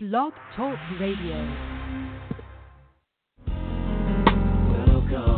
Blog Talk Radio. Welcome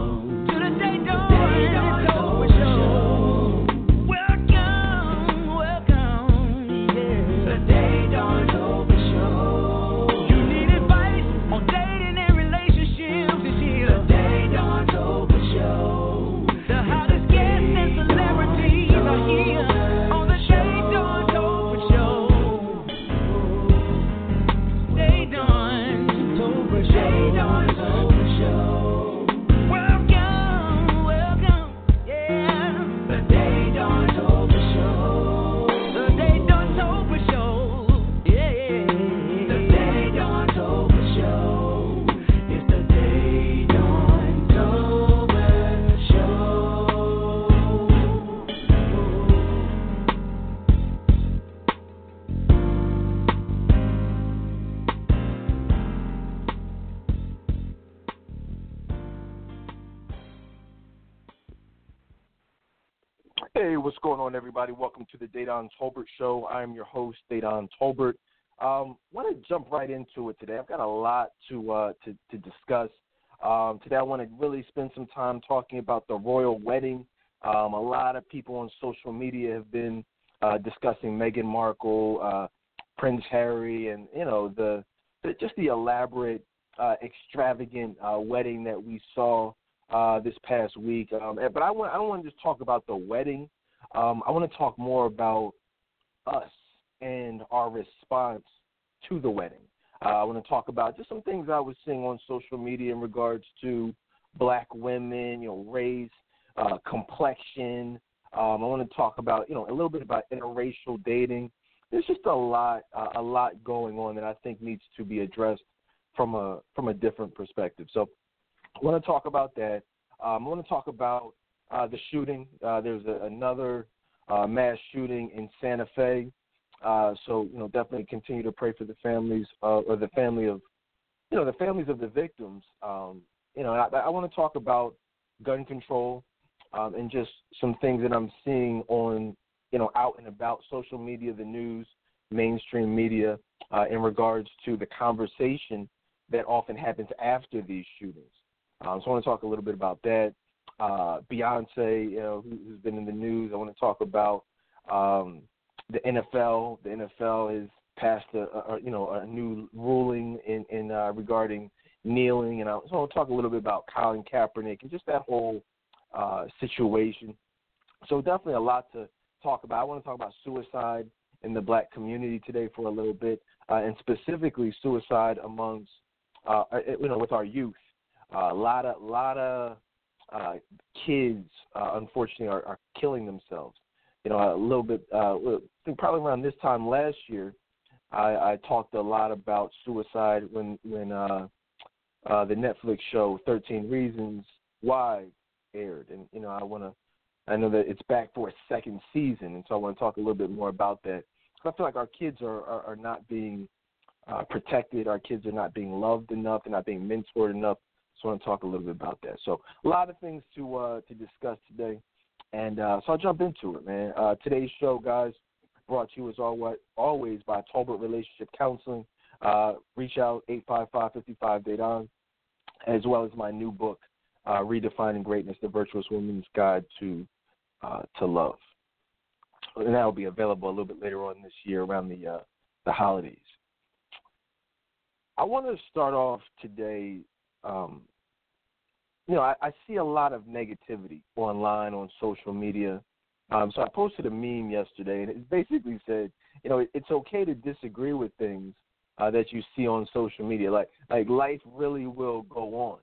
Hey, what's going on, everybody? Welcome to the Dedan Tolbert Show. I'm your host, Dedan Tolbert. Um, want to jump right into it today. I've got a lot to uh, to, to discuss. Um, today, I want to really spend some time talking about the royal wedding. Um, a lot of people on social media have been uh, discussing Meghan Markle, uh, Prince Harry, and you know the, the just the elaborate, uh, extravagant uh, wedding that we saw uh, this past week. Um, but I want I want to just talk about the wedding. Um, I want to talk more about us and our response to the wedding. Uh, I want to talk about just some things I was seeing on social media in regards to black women, you know, race, uh, complexion. Um, I want to talk about, you know, a little bit about interracial dating. There's just a lot, uh, a lot going on that I think needs to be addressed from a from a different perspective. So, I want to talk about that. Um, I want to talk about uh, the shooting. Uh, there's a, another uh, mass shooting in Santa Fe. Uh, so you know, definitely continue to pray for the families uh, or the family of, you know, the families of the victims. Um, you know, I, I want to talk about gun control um, and just some things that I'm seeing on, you know, out and about social media, the news, mainstream media, uh, in regards to the conversation that often happens after these shootings. Um, so I want to talk a little bit about that. Uh, Beyonce, you know, who, who's been in the news. I want to talk about um, the NFL. The NFL has passed a, a you know a new ruling in in uh, regarding kneeling, and I, want to talk a little bit about Colin Kaepernick and just that whole uh, situation. So definitely a lot to talk about. I want to talk about suicide in the black community today for a little bit, uh, and specifically suicide amongst uh, you know with our youth. A lot of lot of uh, kids, uh, unfortunately, are, are killing themselves. You know, a little bit. Uh, I think probably around this time last year, I, I talked a lot about suicide when when uh, uh, the Netflix show Thirteen Reasons Why aired, and you know, I want to. I know that it's back for a second season, and so I want to talk a little bit more about that. I feel like our kids are are, are not being uh, protected. Our kids are not being loved enough. They're not being mentored enough. So I want to talk a little bit about that. So a lot of things to uh, to discuss today, and uh, so I'll jump into it, man. Uh, today's show, guys, brought to you as always, by Tolbert Relationship Counseling. Uh, reach out eight five five fifty five date on, as well as my new book, uh, Redefining Greatness: The Virtuous Woman's Guide to uh, to Love, and that will be available a little bit later on this year around the the holidays. I want to start off today um, you know, I, I see a lot of negativity online on social media. Um, so I posted a meme yesterday, and it basically said, you know, it, it's okay to disagree with things uh, that you see on social media. Like, like life really will go on.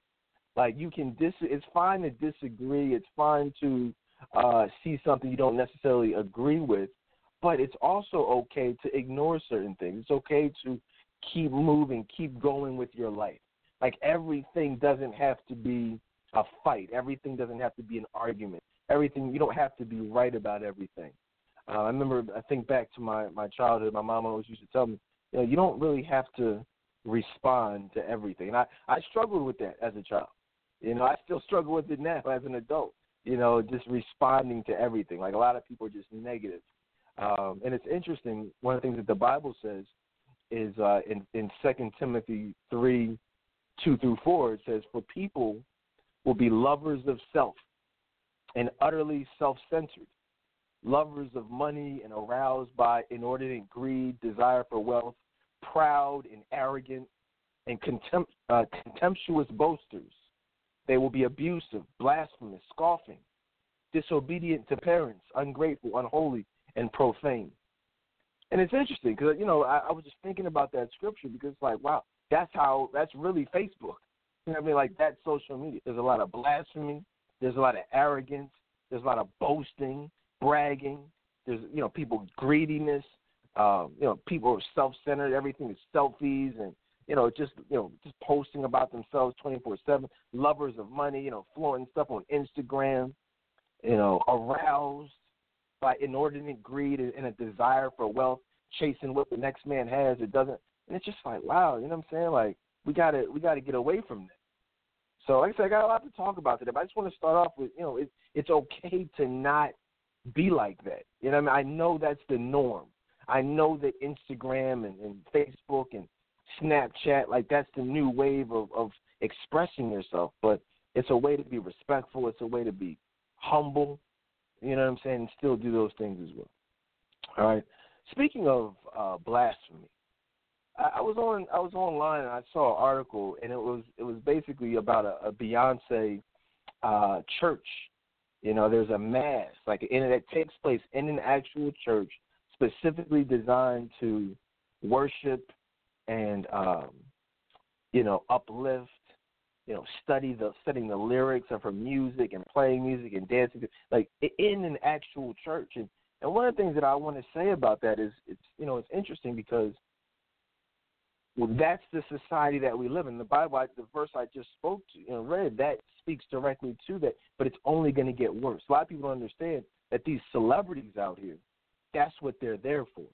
Like you can dis. It's fine to disagree. It's fine to uh, see something you don't necessarily agree with, but it's also okay to ignore certain things. It's okay to keep moving, keep going with your life. Like everything doesn't have to be a fight. Everything doesn't have to be an argument. Everything you don't have to be right about everything. Uh, I remember I think back to my my childhood. My mom always used to tell me, you know, you don't really have to respond to everything. And I I struggled with that as a child. You know, I still struggle with it now as an adult. You know, just responding to everything. Like a lot of people are just negative. Um, and it's interesting. One of the things that the Bible says is uh, in in Second Timothy three, two through four. It says, "For people will be lovers of self, and utterly self-centered, lovers of money, and aroused by inordinate greed, desire for wealth, proud and arrogant, and contempt, uh, contemptuous boasters. They will be abusive, blasphemous, scoffing, disobedient to parents, ungrateful, unholy, and profane." And it's interesting because you know I, I was just thinking about that scripture because it's like wow that's how that's really Facebook. You know what I mean? Like that's social media. There's a lot of blasphemy. There's a lot of arrogance. There's a lot of boasting, bragging. There's you know people greediness. Um, you know people are self-centered. Everything is selfies and you know just you know just posting about themselves 24/7. Lovers of money. You know flaunting stuff on Instagram. You know aroused by inordinate greed and a desire for wealth, chasing what the next man has. It doesn't, and it's just like, wow, you know what I'm saying? Like we gotta we gotta get away from that. So like I said, I got a lot to talk about today. But I just want to start off with, you know, it, it's okay to not be like that. You know, what I mean, I know that's the norm. I know that Instagram and, and Facebook and Snapchat, like that's the new wave of, of expressing yourself. But it's a way to be respectful. It's a way to be humble. You know what I'm saying? And still do those things as well. All right. Speaking of uh, blasphemy, I, was on I was online and I saw an article and it was it was basically about a, a Beyonce uh, church. You know, there's a mass like in that takes place in an actual church specifically designed to worship and um, you know uplift you know, study the studying the lyrics of her music and playing music and dancing, like in an actual church. And and one of the things that I want to say about that is, it's you know, it's interesting because well, that's the society that we live in. The Bible, the verse I just spoke to and read, that speaks directly to that. But it's only going to get worse. A lot of people don't understand that these celebrities out here, that's what they're there for.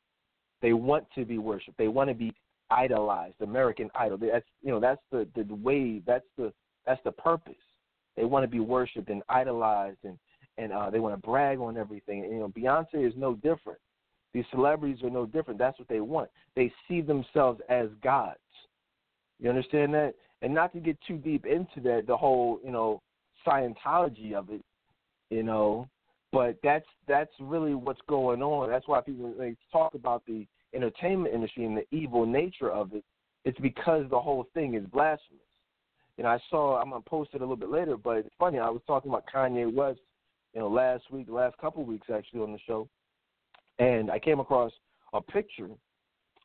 They want to be worshipped. They want to be idolized, American Idol. That's you know that's the the way that's the that's the purpose. They want to be worshipped and idolized, and and uh, they want to brag on everything. And, you know, Beyonce is no different. These celebrities are no different. That's what they want. They see themselves as gods. You understand that? And not to get too deep into that, the whole you know Scientology of it, you know, but that's that's really what's going on. That's why people they talk about the entertainment industry and the evil nature of it, it's because the whole thing is blasphemous. Know, I saw I'm gonna post it a little bit later, but it's funny. I was talking about Kanye West, you know, last week, last couple of weeks actually on the show, and I came across a picture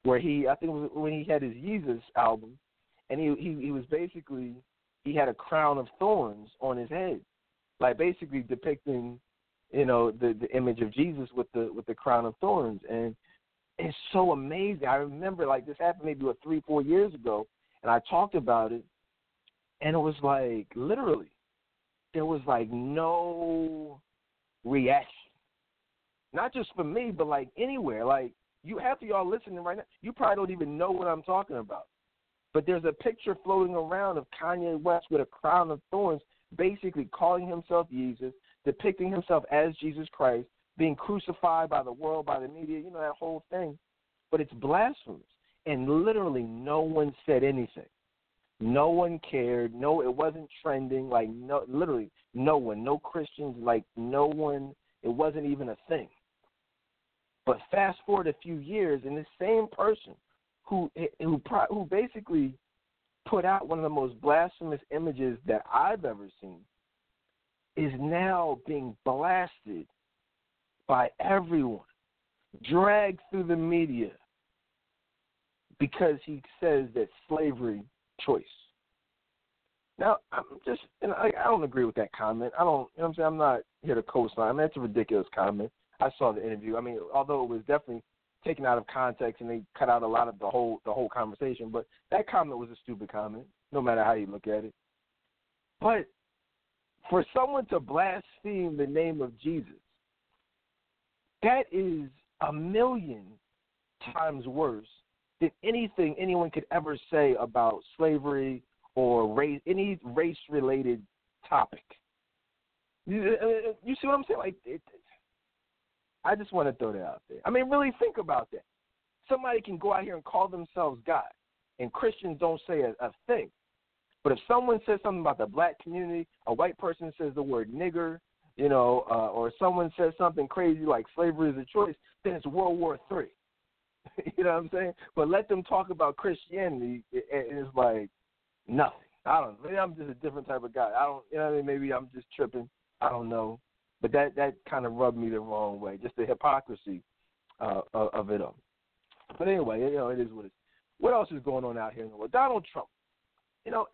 where he, I think, it was when he had his Yeezus album, and he he he was basically he had a crown of thorns on his head, like basically depicting, you know, the the image of Jesus with the with the crown of thorns, and it's so amazing. I remember like this happened maybe what three, four years ago, and I talked about it, and it was like literally, there was like no reaction, not just for me, but like anywhere. Like you, half of y'all listening right now, you probably don't even know what I'm talking about. But there's a picture floating around of Kanye West with a crown of thorns, basically calling himself Jesus, depicting himself as Jesus Christ, being crucified by the world, by the media, you know, that whole thing. But it's blasphemous. And literally no one said anything. No one cared. No, it wasn't trending. Like no, literally no one. No Christians. Like no one. It wasn't even a thing. But fast forward a few years, and this same person who who who basically put out one of the most blasphemous images that I've ever seen is now being blasted by everyone, dragged through the media because he says that slavery choice. Now, I'm just, and I, I don't agree with that comment. I don't, you know what I'm saying? I'm not here to co-sign. That's a ridiculous comment. I saw the interview. I mean, although it was definitely taken out of context and they cut out a lot of the whole the whole conversation, but that comment was a stupid comment, no matter how you look at it. But for someone to blaspheme the name of Jesus that is a million times worse than anything anyone could ever say about slavery or race, any race related topic. You, uh, you see what I'm saying? Like, it, I just want to throw that out there. I mean, really think about that. somebody can go out here and call themselves God, and Christians don't say a, a thing. But if someone says something about the black community, a white person says the word nigger, you know, uh, or someone says something crazy like slavery is a choice, then it's World War Three. you know what I'm saying? But let them talk about Christianity, and it's like nothing. I don't. Maybe I'm just a different type of guy. I don't. You know what I mean? Maybe I'm just tripping. I don't know. But that that kind of rubbed me the wrong way. Just the hypocrisy uh, of, it all. But anyway, you know, it is what it is. What else is going on out here in the world? Donald Trump. You know,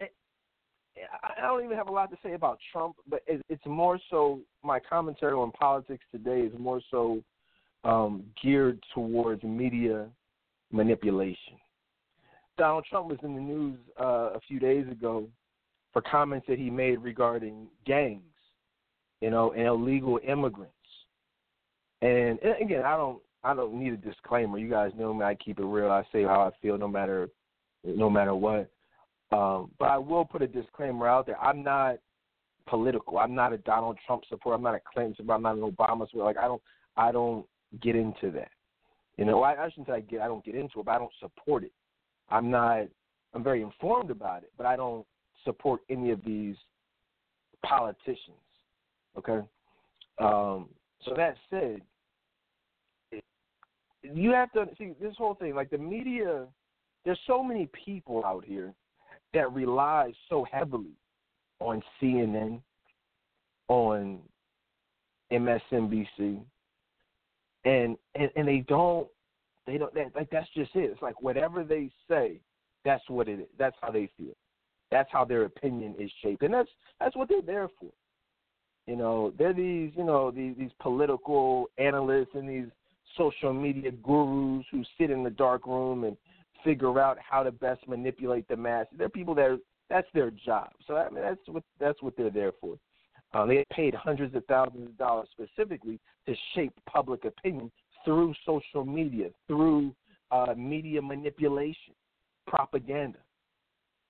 I don't even have a lot to say about Trump, but it's more so my commentary on politics today is more so um, geared towards media manipulation. Donald Trump was in the news uh, a few days ago for comments that he made regarding gangs, you know, and illegal immigrants. And, and again, I don't I don't need a disclaimer. You guys know me. I keep it real. I say how I feel, no matter no matter what. Um, but I will put a disclaimer out there. I'm not political. I'm not a Donald Trump supporter. I'm not a Clinton supporter. I'm not an Obama supporter. Like I don't I don't get into that. You know, I, I shouldn't say I get I don't get into it, but I don't support it. I'm not I'm very informed about it, but I don't support any of these politicians. Okay? Um, so that said, you have to see this whole thing. Like the media, there's so many people out here that rely so heavily on CNN, on MSNBC, and and, and they don't they don't that, like that's just it. It's like whatever they say, that's what it is. That's how they feel. That's how their opinion is shaped, and that's that's what they're there for. You know, they're these you know these these political analysts and these social media gurus who sit in the dark room and figure out how to best manipulate the masses. They're people that are, that's their job. So I mean, that's what that's what they're there for. Uh, they get paid hundreds of thousands of dollars specifically to shape public opinion through social media, through uh, media manipulation, propaganda.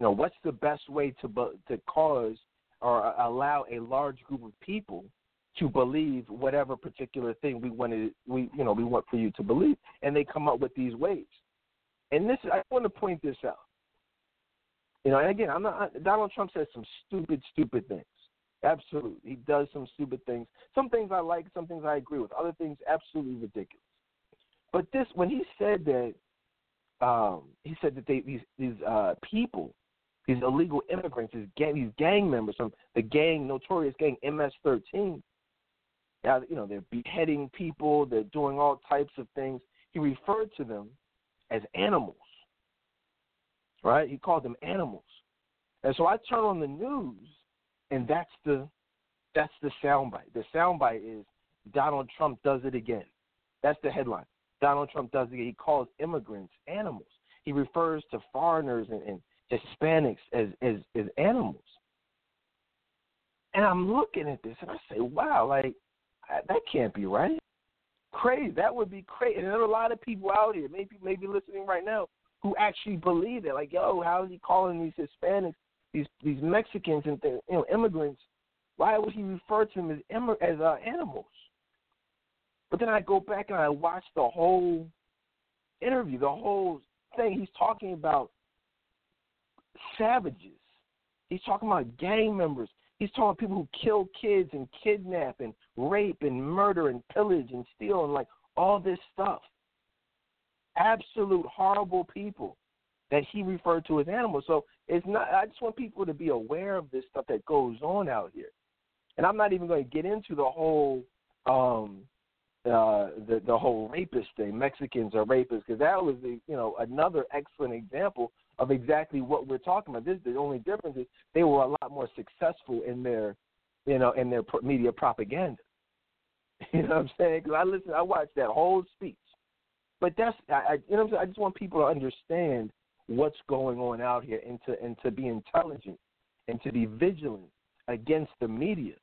You know, what's the best way to to cause or allow a large group of people to believe whatever particular thing we wanted we you know we want for you to believe, and they come up with these ways. And this, I want to point this out. You know, and again, I'm not. Donald Trump says some stupid, stupid things. Absolutely, he does some stupid things. Some things I like, some things I agree with. Other things, absolutely ridiculous. But this, when he said that, um, he said that they these these uh, people, these illegal immigrants, these gang, these gang members from the gang, notorious gang MS-13. Now, you know, they're beheading people. They're doing all types of things. He referred to them as animals. Right? He called them animals. And so I turn on the news and that's the that's the soundbite. The soundbite is Donald Trump does it again. That's the headline. Donald Trump does it again. He calls immigrants animals. He refers to foreigners and, and Hispanics as, as as animals. And I'm looking at this and I say, wow, like that can't be right crazy. That would be crazy. And there are a lot of people out here, maybe maybe listening right now, who actually believe it. Like, yo, how is he calling these Hispanics, these these Mexicans, and th- you know immigrants? Why would he refer to them as Im- as uh, animals? But then I go back and I watch the whole interview, the whole thing. He's talking about savages. He's talking about gang members. He's talking about people who kill kids and kidnap and rape and murder and pillage and steal and like all this stuff. Absolute horrible people that he referred to as animals. So it's not. I just want people to be aware of this stuff that goes on out here. And I'm not even going to get into the whole um uh the the whole rapist thing. Mexicans are rapists because that was the you know another excellent example of exactly what we're talking about. This the only difference is they were a lot more successful in their, you know, in their media propaganda. You know what I'm saying? Because I listen, I watched that whole speech. But that's, I, I you know, i just want people to understand what's going on out here and to and to be intelligent and to be vigilant against the media,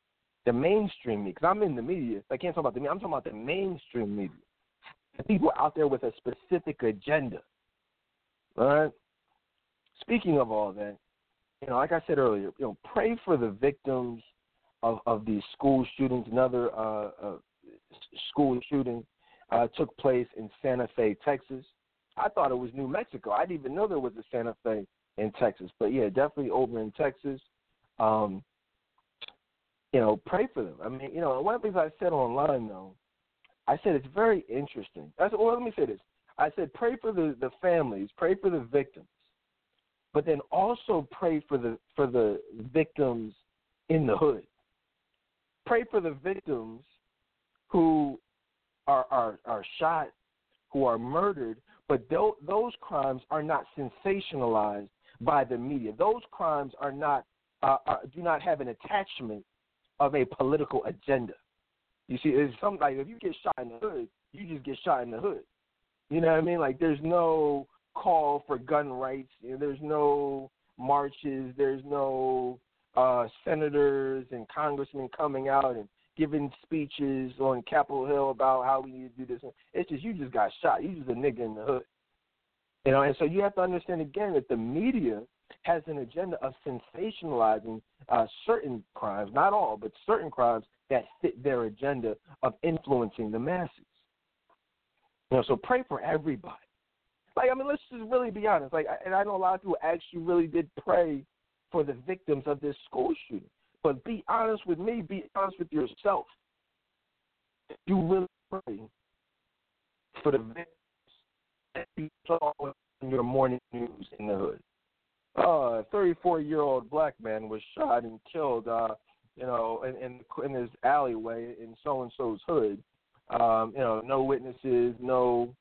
the mainstream media. Because I'm in the media. I can't talk about the media. I'm talking about the mainstream media. The people out there with a specific agenda. All right. Speaking of all that, you know, like I said earlier, you know, pray for the victims of of these school shootings. Another uh, uh, school shooting uh, took place in Santa Fe, Texas. I thought it was New Mexico. I didn't even know there was a Santa Fe in Texas. But yeah, definitely over in Texas. Um, you know, pray for them. I mean, you know, one of the things I said online though, I said it's very interesting. I said, well, let me say this. I said, pray for the the families, pray for the victims, but then also pray for the for the victims in the hood. Pray for the victims who are are are shot, who are murdered, but th- those crimes are not sensationalized by the media. Those crimes are not uh, are, do not have an attachment of a political agenda. You see, it's something like if you get shot in the hood, you just get shot in the hood. You know what I mean? Like there's no call for gun rights. You know, there's no marches. There's no uh, senators and congressmen coming out and giving speeches on Capitol Hill about how we need to do this. It's just you just got shot. You just a nigga in the hood. You know, and so you have to understand again that the media has an agenda of sensationalizing uh, certain crimes, not all, but certain crimes that fit their agenda of influencing the masses. You know, so pray for everybody. Like, I mean, let's just really be honest. Like, and I know a lot of people actually really did pray for the victims of this school shooting. But be honest with me. Be honest with yourself. You really pray for the victims that you saw in your morning news in the hood. Uh, a 34 year old black man was shot and killed, uh, you know, in, in, in his alleyway in so and so's hood. Um, you know, no witnesses, no,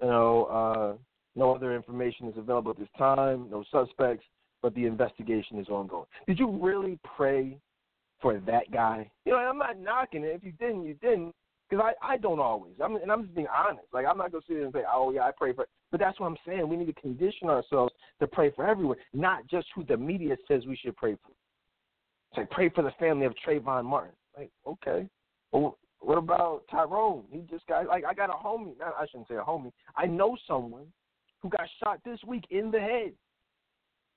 you know, uh, no other information is available at this time, no suspects, but the investigation is ongoing. Did you really pray for that guy? You know, I'm not knocking it. If you didn't, you didn't. Because I, I don't always. I'm, and I'm just being honest. Like, I'm not going to sit there and say, oh, yeah, I pray for But that's what I'm saying. We need to condition ourselves to pray for everyone, not just who the media says we should pray for. Say, like, pray for the family of Trayvon Martin. Like, okay. Well, what about Tyrone? He just got, like, I got a homie. Not, I shouldn't say a homie. I know someone who got shot this week in the head.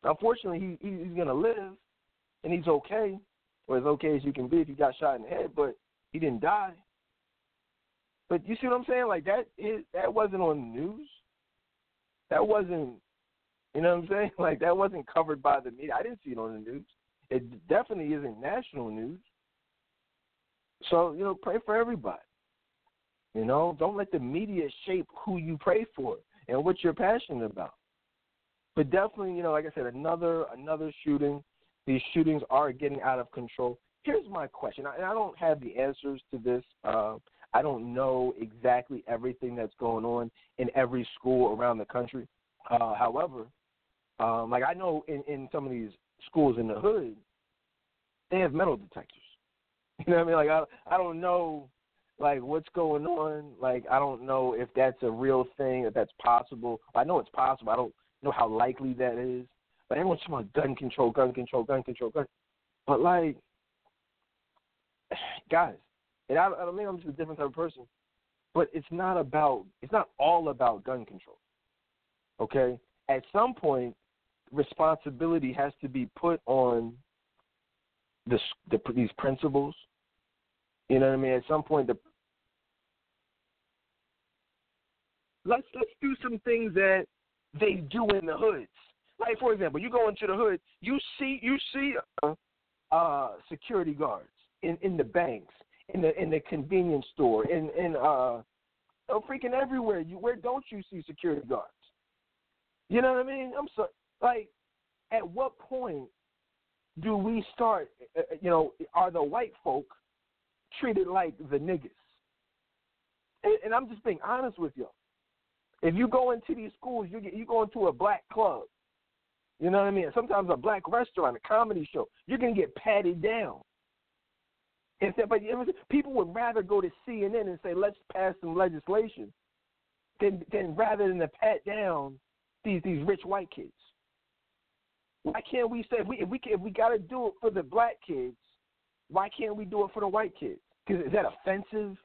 Unfortunately, he, he's going to live, and he's okay, or as okay as you can be if you got shot in the head, but he didn't die. But you see what I'm saying? Like that is that wasn't on the news. That wasn't you know what I'm saying? Like that wasn't covered by the media. I didn't see it on the news. It definitely isn't national news. So, you know, pray for everybody. You know, don't let the media shape who you pray for and what you're passionate about. But definitely, you know, like I said, another another shooting. These shootings are getting out of control. Here's my question, and I don't have the answers to this. Uh, I don't know exactly everything that's going on in every school around the country. Uh, however, um, like I know in, in some of these schools in the hood, they have metal detectors. You know what I mean? Like I I don't know like what's going on. Like I don't know if that's a real thing, if that's possible. I know it's possible. I don't know how likely that is. But everyone's talking about gun control, gun control, gun control, gun. But like, guys, and I, I mean I'm just a different type of person, but it's not about it's not all about gun control. Okay, at some point, responsibility has to be put on the, the these principles. You know what I mean? At some point, the let's let's do some things that they do in the hoods. Like for example, you go into the hood, you see you see uh, uh, security guards in in the banks, in the in the convenience store, in in uh, oh, freaking everywhere. You where don't you see security guards? You know what I mean? I'm so like, at what point do we start? Uh, uh, you know, are the white folk treated like the niggas? And, and I'm just being honest with you. If you go into these schools, you get you go into a black club. You know what I mean? Sometimes a black restaurant, a comedy show, you're gonna get patted down. Instead, but people would rather go to CNN and say, "Let's pass some legislation," than than rather than to pat down these these rich white kids. Why can't we say if we if we if we got to do it for the black kids? Why can't we do it for the white kids? Because is that offensive?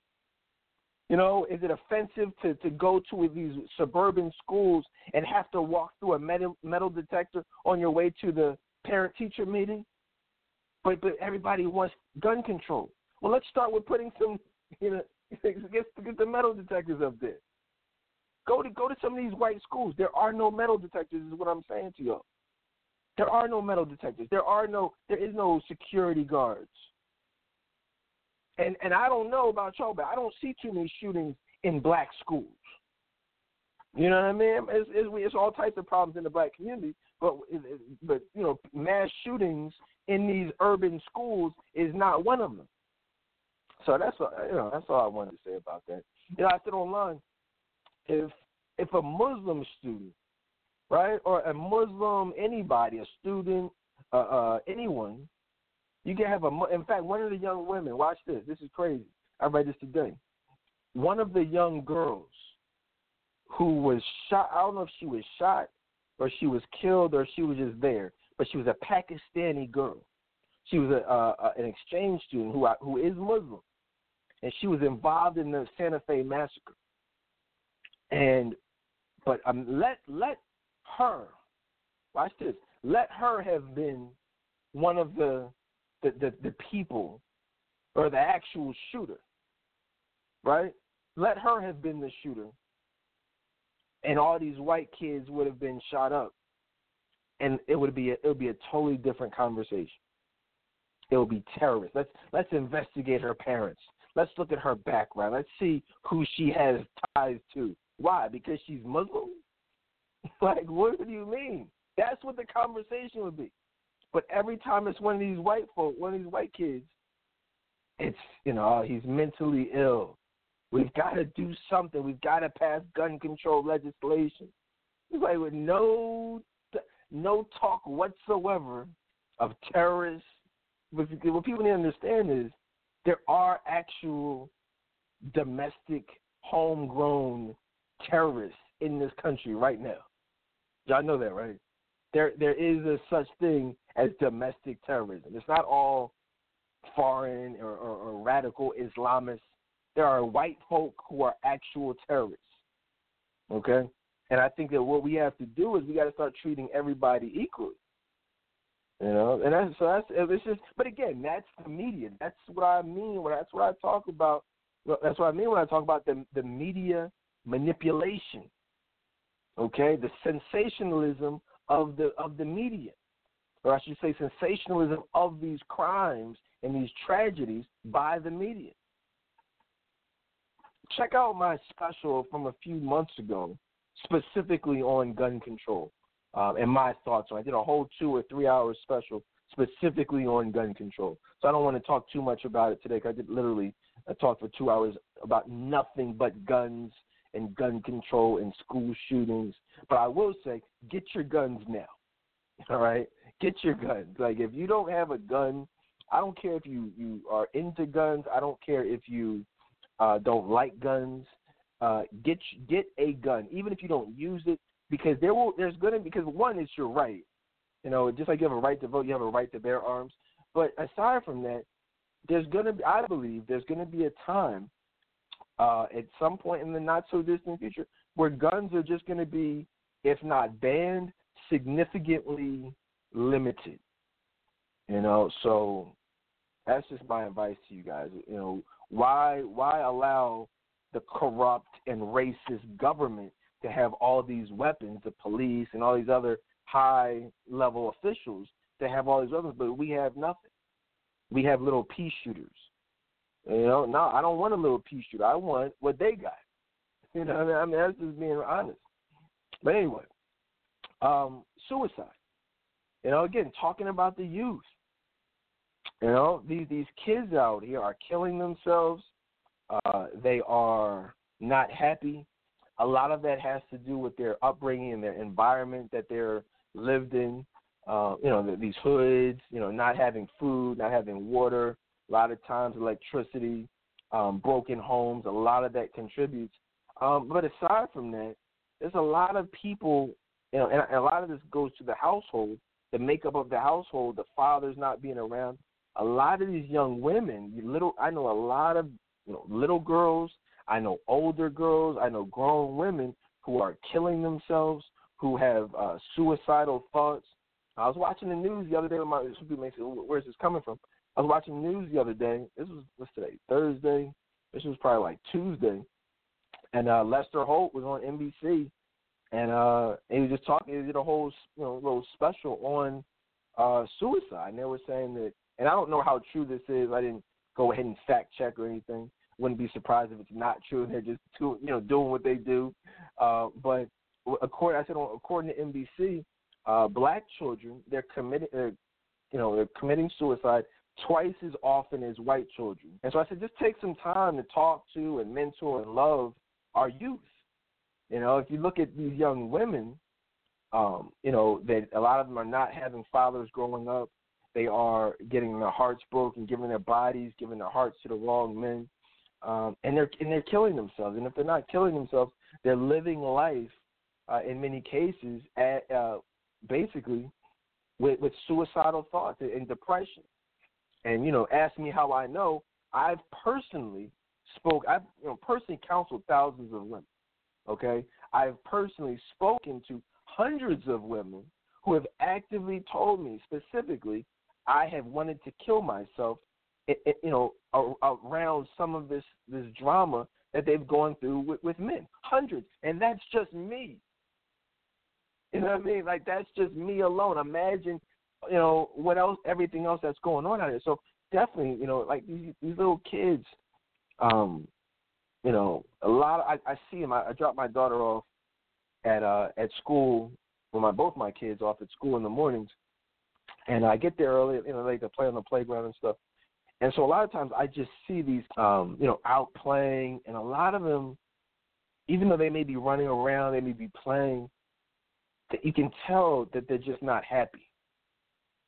You know, is it offensive to, to go to these suburban schools and have to walk through a metal, metal detector on your way to the parent teacher meeting? But but everybody wants gun control. Well, let's start with putting some, you know, get, get the metal detectors up there. Go to go to some of these white schools. There are no metal detectors. Is what I'm saying to y'all. There are no metal detectors. There are no. There is no security guards. And and I don't know about y'all, but I don't see too many shootings in black schools. You know what I mean? It's, it's, it's all types of problems in the black community, but but you know, mass shootings in these urban schools is not one of them. So that's what, you know that's all I wanted to say about that. You know, I said online if if a Muslim student, right, or a Muslim anybody, a student, uh, uh, anyone, you can have a. In fact, one of the young women. Watch this. This is crazy. I read this today. One of the young girls who was shot. I don't know if she was shot or she was killed or she was just there, but she was a Pakistani girl. She was a, an exchange student who who is Muslim, and she was involved in the Santa Fe massacre. And but um, let let her watch this. Let her have been one of the the, the, the people or the actual shooter, right? Let her have been the shooter, and all these white kids would have been shot up, and it would be a, it would be a totally different conversation. It would be terrorists. Let's let's investigate her parents. Let's look at her background. Let's see who she has ties to. Why? Because she's Muslim? like, what do you mean? That's what the conversation would be. But every time it's one of these white folk, one of these white kids, it's you know, oh, he's mentally ill. We've got to do something. We've got to pass gun control legislation. It's like with no no talk whatsoever of terrorists. What people need to understand is there are actual domestic, homegrown terrorists in this country right now. Y'all know that, right? There, there is a such thing as domestic terrorism. It's not all foreign or, or, or radical Islamists. There are white folk who are actual terrorists. Okay, and I think that what we have to do is we got to start treating everybody equally. You know, and that's so that's it's just. But again, that's the media. That's what I mean. When that's what I talk about. That's what I mean when I talk about the the media manipulation. Okay, the sensationalism of the of the media, or I should say, sensationalism of these crimes and these tragedies by the media. Check out my special from a few months ago, specifically on gun control um, and my thoughts on. I did a whole two or three hour special specifically on gun control. So I don't want to talk too much about it today. Cause I did literally I talked for two hours about nothing but guns and gun control and school shootings. But I will say, get your guns now. All right, get your guns. Like if you don't have a gun, I don't care if you you are into guns. I don't care if you uh, don't like guns. Uh, get get a gun, even if you don't use it, because there will there's gonna be because one is your right. You know, just like you have a right to vote, you have a right to bear arms. But aside from that, there's gonna be I believe there's gonna be a time uh, at some point in the not so distant future where guns are just going to be, if not banned, significantly limited. You know, so that's just my advice to you guys. You know, why why allow the corrupt and racist government to have all these weapons, the police and all these other high level officials to have all these weapons, but we have nothing. We have little pea shooters. You know, no, I don't want a little pea shooter. I want what they got. You know, I mean, that's just being honest. But anyway, um, suicide. You know, again, talking about the youth. You know, these these kids out here are killing themselves. Uh, they are not happy. A lot of that has to do with their upbringing and their environment that they're lived in. Uh, you know, these hoods. You know, not having food, not having water, a lot of times electricity, um, broken homes, a lot of that contributes. Um, but aside from that, there's a lot of people, you know, and a lot of this goes to the household, the makeup of the household, the fathers not being around. A lot of these young women, little, I know a lot of you know, little girls, I know older girls, I know grown women who are killing themselves, who have uh, suicidal thoughts. I was watching the news the other day. My some people may "Where's this coming from?" I was watching news the other day. This was what's today? Thursday. This was probably like Tuesday, and uh, Lester Holt was on NBC, and uh, he was just talking. He did a whole you know little special on uh, suicide, and they were saying that. And I don't know how true this is. I didn't go ahead and fact check or anything. Wouldn't be surprised if it's not true. They're just too, you know doing what they do. Uh, but according, I said according to NBC, uh, black children they're committing, they're, you know, they're committing suicide twice as often as white children. And so I said, just take some time to talk to and mentor and love our youth. You know, if you look at these young women, um, you know, that a lot of them are not having fathers growing up. They are getting their hearts broken, giving their bodies, giving their hearts to the wrong men, um, and they're and they're killing themselves. And if they're not killing themselves, they're living life uh, in many cases at uh, basically with, with suicidal thoughts and depression. And you know, ask me how I know. I've personally spoke. I've you know personally counseled thousands of women. Okay, I've personally spoken to hundreds of women who have actively told me specifically, I have wanted to kill myself. You know, around some of this this drama that they've gone through with, with men, hundreds, and that's just me. You know what I mean? Like that's just me alone. Imagine you know what else, everything else that's going on out here. So definitely, you know, like these these little kids, um, you know, a lot. Of, I, I see them. I, I drop my daughter off at uh at school with my both my kids off at school in the mornings, and I get there early. You know, they to play on the playground and stuff. And so a lot of times I just see these, um, you know, out playing, and a lot of them, even though they may be running around, they may be playing, that you can tell that they're just not happy.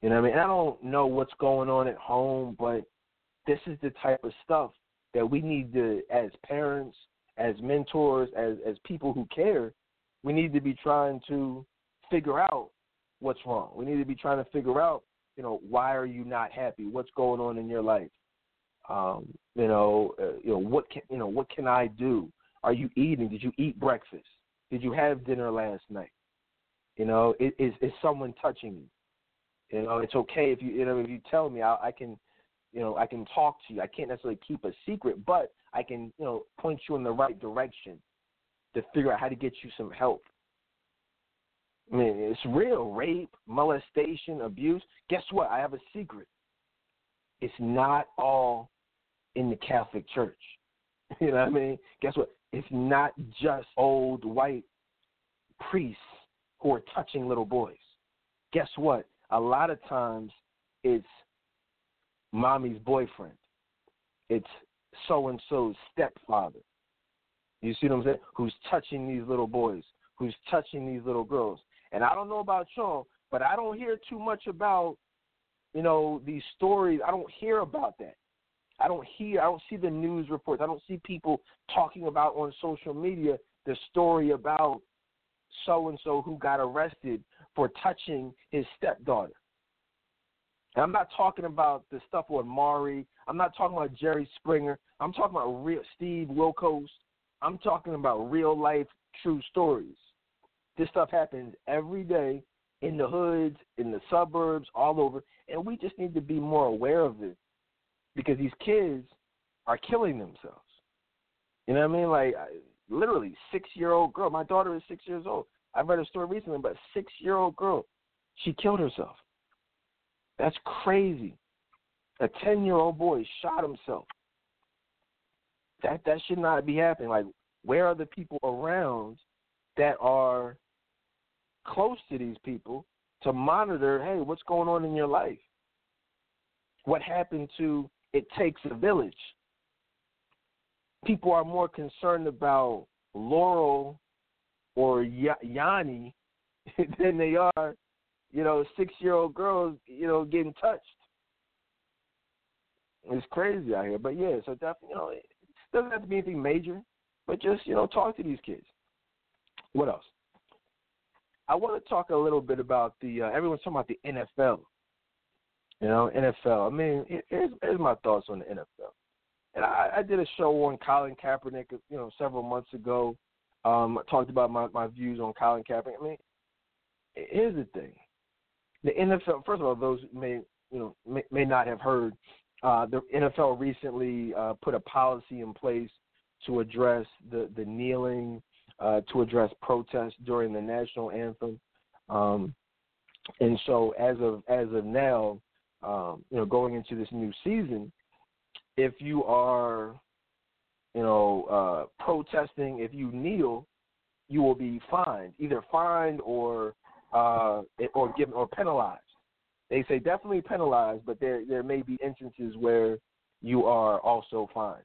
You know what I mean? I don't know what's going on at home, but this is the type of stuff that we need to, as parents, as mentors, as as people who care, we need to be trying to figure out what's wrong. We need to be trying to figure out, you know, why are you not happy? What's going on in your life? Um, you know, uh, you know what can you know what can I do? Are you eating? Did you eat breakfast? Did you have dinner last night? You know, is is someone touching you? You know, it's okay if you you know if you tell me, I, I can, you know, I can talk to you. I can't necessarily keep a secret, but I can you know point you in the right direction to figure out how to get you some help. I mean, it's real rape, molestation, abuse. Guess what? I have a secret. It's not all in the Catholic Church. You know what I mean? Guess what? It's not just old white priests who are touching little boys. Guess what? A lot of times it's mommy's boyfriend. It's so and so's stepfather. You see what I'm saying? Who's touching these little boys? Who's touching these little girls? And I don't know about y'all, but I don't hear too much about, you know, these stories. I don't hear about that. I don't hear. I don't see the news reports. I don't see people talking about on social media the story about so and so who got arrested for touching his stepdaughter. And I'm not talking about the stuff with Maury. I'm not talking about Jerry Springer. I'm talking about real Steve Wilkos. I'm talking about real life true stories. This stuff happens every day in the hoods, in the suburbs, all over, and we just need to be more aware of it because these kids are killing themselves. You know what I mean? Like literally six year old girl. My daughter is six years old. I read a story recently about a six year old girl. She killed herself. That's crazy. A ten year old boy shot himself. That that should not be happening. Like where are the people around that are close to these people to monitor, hey, what's going on in your life? What happened to it takes a village? people are more concerned about Laurel or Yanny than they are, you know, six year old girls, you know, getting touched. It's crazy out here. But yeah, so definitely, you know, it doesn't have to be anything major, but just, you know, talk to these kids. What else? I want to talk a little bit about the, uh, everyone's talking about the NFL. You know, NFL. I mean, here's, here's my thoughts on the NFL and I, I did a show on Colin Kaepernick, you know, several months ago. Um, I talked about my, my views on Colin Kaepernick. I mean, here's the thing: the NFL. First of all, those may you know may, may not have heard. Uh, the NFL recently uh, put a policy in place to address the the kneeling, uh, to address protests during the national anthem. Um, and so as of as of now, um, you know, going into this new season, if you are, you know, uh, protesting, if you kneel, you will be fined, either fined or uh, or given or penalized. They say definitely penalized, but there there may be instances where you are also fined.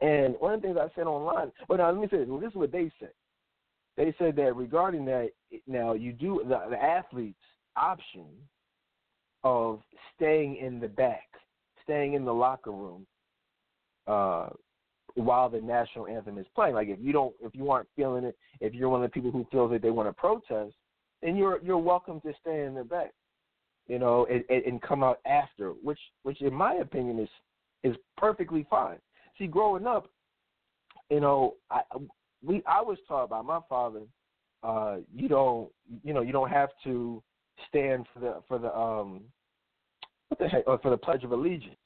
And one of the things I said online, but now let me say this. Well, this is what they said. They said that regarding that, now you do the, the athlete's option of staying in the back, staying in the locker room, uh, while the national anthem is playing. Like if you don't, if you aren't feeling it, if you're one of the people who feels that they want to protest, then you're you're welcome to stay in the back, you know, and, and come out after, which which in my opinion is is perfectly fine. See, growing up, you know, I we I was taught by my father, uh, you don't you know you don't have to stand for the for the um what the heck or for the Pledge of Allegiance.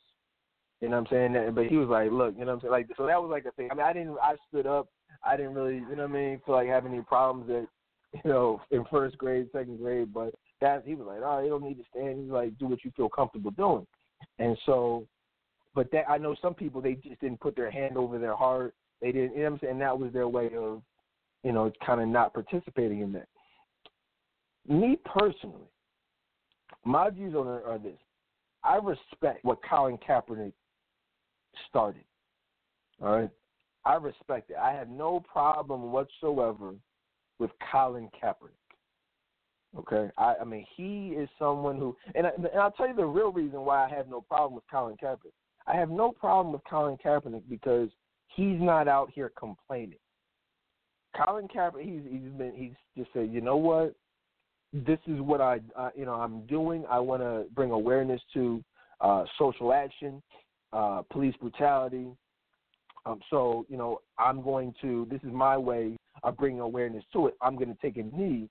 You know what I'm saying? But he was like, look, you know what I'm saying? Like so that was like the thing. I mean, I didn't I stood up. I didn't really, you know what I mean, feel like having any problems that, you know, in first grade, second grade, but that he was like, oh, you don't need to stand. He's like, do what you feel comfortable doing. And so but that I know some people they just didn't put their hand over their heart. They didn't, you know what I'm saying? That was their way of, you know, kind of not participating in that. Me personally, my views on it are this: I respect what Colin Kaepernick started. All right, I respect it. I have no problem whatsoever with Colin Kaepernick. Okay, I, I mean he is someone who, and, I, and I'll tell you the real reason why I have no problem with Colin Kaepernick. I have no problem with Colin Kaepernick because he's not out here complaining. Colin Kaepernick, he's he's been he's just said, you know what, this is what I, you know I'm doing. I want to bring awareness to uh, social action, uh, police brutality. Um, so you know I'm going to. This is my way of bringing awareness to it. I'm going to take a knee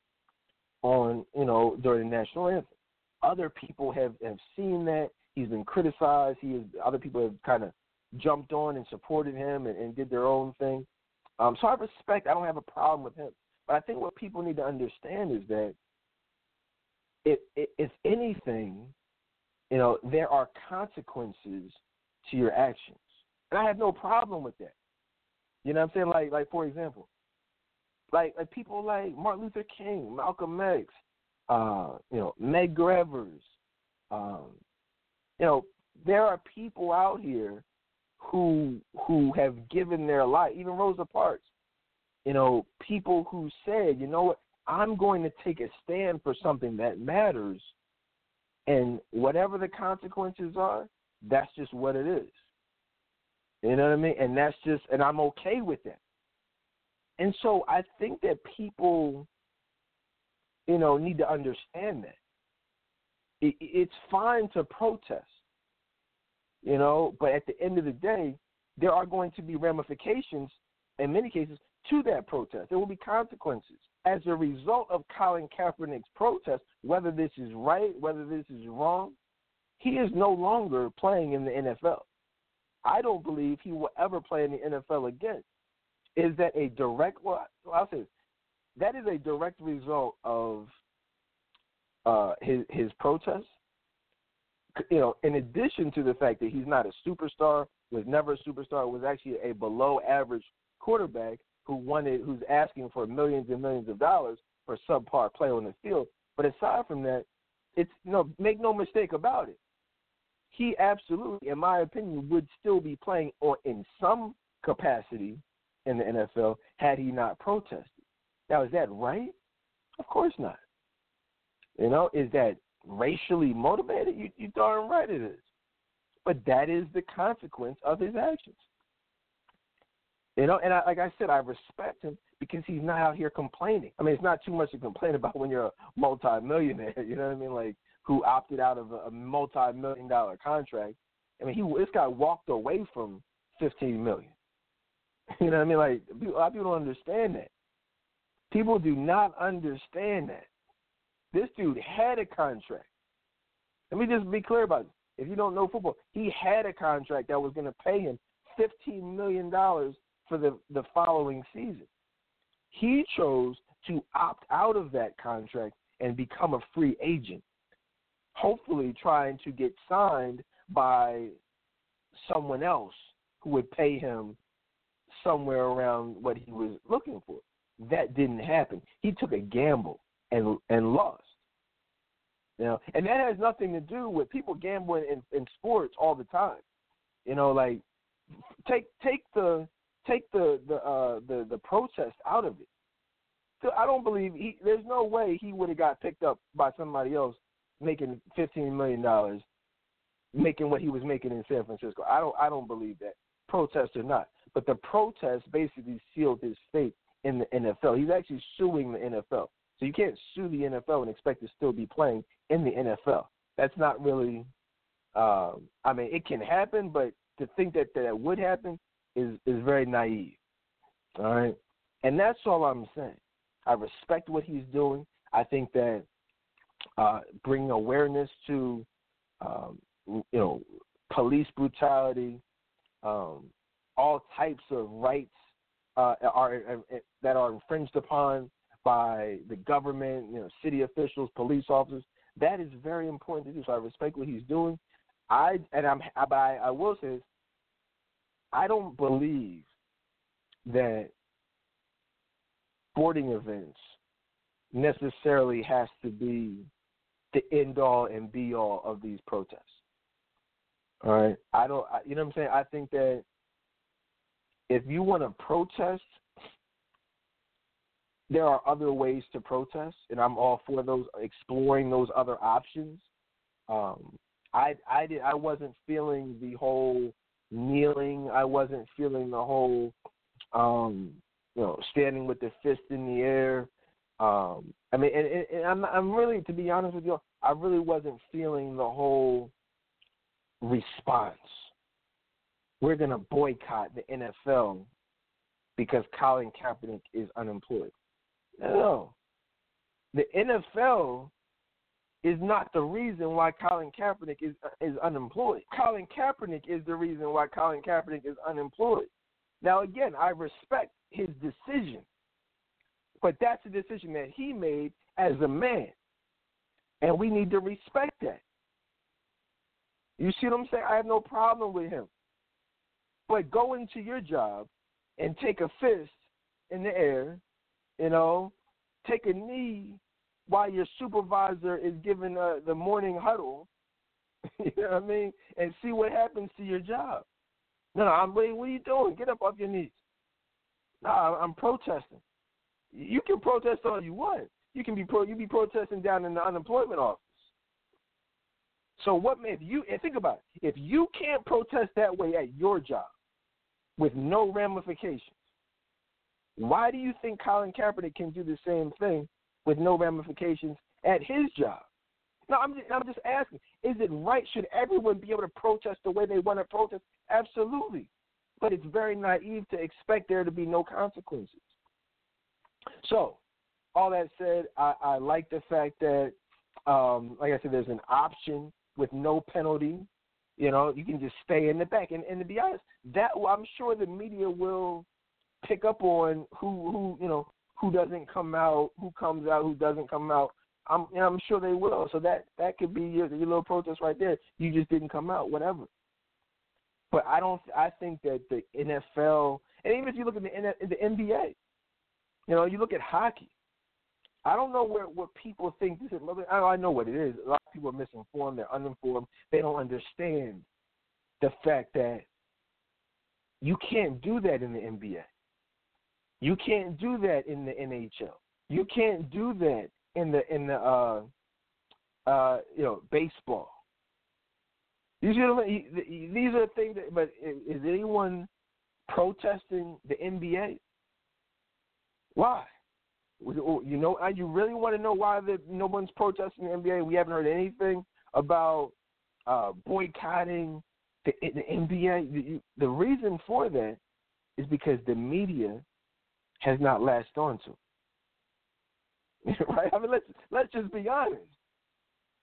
on you know during the national anthem. Other people have have seen that He's been criticized. He is, other people have kind of jumped on and supported him and, and did their own thing. Um, so I respect. I don't have a problem with him. But I think what people need to understand is that, if, if anything, you know, there are consequences to your actions, and I have no problem with that. You know what I'm saying? Like, like for example, like like people like Martin Luther King, Malcolm X, uh, you know, Medgar Evers, um, you know, there are people out here who who have given their life, even Rosa Parks. You know, people who said, you know what, I'm going to take a stand for something that matters, and whatever the consequences are, that's just what it is. You know what I mean? And that's just, and I'm okay with that. And so I think that people, you know, need to understand that it, it's fine to protest, you know, but at the end of the day, there are going to be ramifications in many cases to that protest. There will be consequences as a result of Colin Kaepernick's protest, whether this is right, whether this is wrong. He is no longer playing in the NFL. I don't believe he will ever play in the NFL again. Is that a direct? Well, I'll say that is a direct result of uh, his his protest. You know, in addition to the fact that he's not a superstar, was never a superstar, was actually a below average quarterback who wanted, who's asking for millions and millions of dollars for subpar play on the field. But aside from that, it's you know, make no mistake about it. He absolutely, in my opinion, would still be playing or in some capacity in the NFL had he not protested. Now, is that right? Of course not. You know, is that racially motivated? You you darn right it is. But that is the consequence of his actions. You know, and I, like I said, I respect him because he's not out here complaining. I mean, it's not too much to complain about when you're a multi-millionaire. You know what I mean? Like who opted out of a, a multi-million dollar contract. I mean, he this guy walked away from fifteen million. You know what I mean? Like a lot of people don't understand that. People do not understand that. This dude had a contract. Let me just be clear about it. If you don't know football, he had a contract that was going to pay him $15 million for the the following season. He chose to opt out of that contract and become a free agent, hopefully trying to get signed by someone else who would pay him somewhere around what he was looking for. That didn't happen. He took a gamble and and lost. You know, and that has nothing to do with people gambling in, in sports all the time. You know, like take take the take the the uh, the the protest out of it. So I don't believe he. There's no way he would have got picked up by somebody else making fifteen million dollars, making what he was making in San Francisco. I don't. I don't believe that. Protest or not, but the protest basically sealed his fate in the NFL. He's actually suing the NFL. So you can't sue the NFL and expect to still be playing in the NFL. That's not really. Um, I mean, it can happen, but to think that that would happen is is very naive. All right, and that's all I'm saying. I respect what he's doing. I think that uh, bringing awareness to um, you know police brutality, um, all types of rights uh, are uh, that are infringed upon by the government, you know, city officials, police officers. That is very important to do. So I respect what he's doing. I and I'm, but I, I will say this, I don't believe that sporting events necessarily has to be the end all and be all of these protests. All right, I don't. I, you know what I'm saying? I think that if you want to protest, there are other ways to protest, and I'm all for those exploring those other options. Um, I I did I wasn't feeling the whole kneeling. I wasn't feeling the whole um, you know, standing with the fist in the air. Um, I mean, and, and I'm, I'm really, to be honest with you, I really wasn't feeling the whole response. We're going to boycott the NFL because Colin Kaepernick is unemployed. No, the NFL is not the reason why Colin Kaepernick is uh, is unemployed. Colin Kaepernick is the reason why Colin Kaepernick is unemployed. Now, again, I respect his decision, but that's a decision that he made as a man, and we need to respect that. You see what I'm saying? I have no problem with him. But go into your job and take a fist in the air, you know, take a knee while your supervisor is giving uh, the morning huddle, you know what I mean, and see what happens to your job. No, no, I'm waiting. What are you doing? Get up off your knees. No, I'm protesting. You can protest all you want. You can be pro. You be protesting down in the unemployment office. So what? If you and think about it, if you can't protest that way at your job with no ramifications, why do you think Colin Kaepernick can do the same thing with no ramifications at his job? No, I'm just, I'm just asking: Is it right? Should everyone be able to protest the way they want to protest? Absolutely, but it's very naive to expect there to be no consequences. So, all that said, I, I like the fact that, um, like I said, there's an option with no penalty. You know, you can just stay in the back. And, and to be honest, that I'm sure the media will pick up on who who you know who doesn't come out, who comes out, who doesn't come out. I'm you know, I'm sure they will. So that that could be your, your little protest right there. You just didn't come out, whatever. But I don't. I think that the NFL, and even if you look at the the NBA, you know, you look at hockey. I don't know where what people think this is. I know what it is. A lot of people are misinformed. They're uninformed. They don't understand the fact that you can't do that in the NBA. You can't do that in the NHL. You can't do that in the in the uh, uh, you know baseball. I mean? These are things. That, but is anyone protesting the NBA? Why? You know, you really want to know why the, no one's protesting the NBA? We haven't heard anything about uh, boycotting the, the NBA. The, the reason for that is because the media has not latched on to. right? I mean, let's let's just be honest.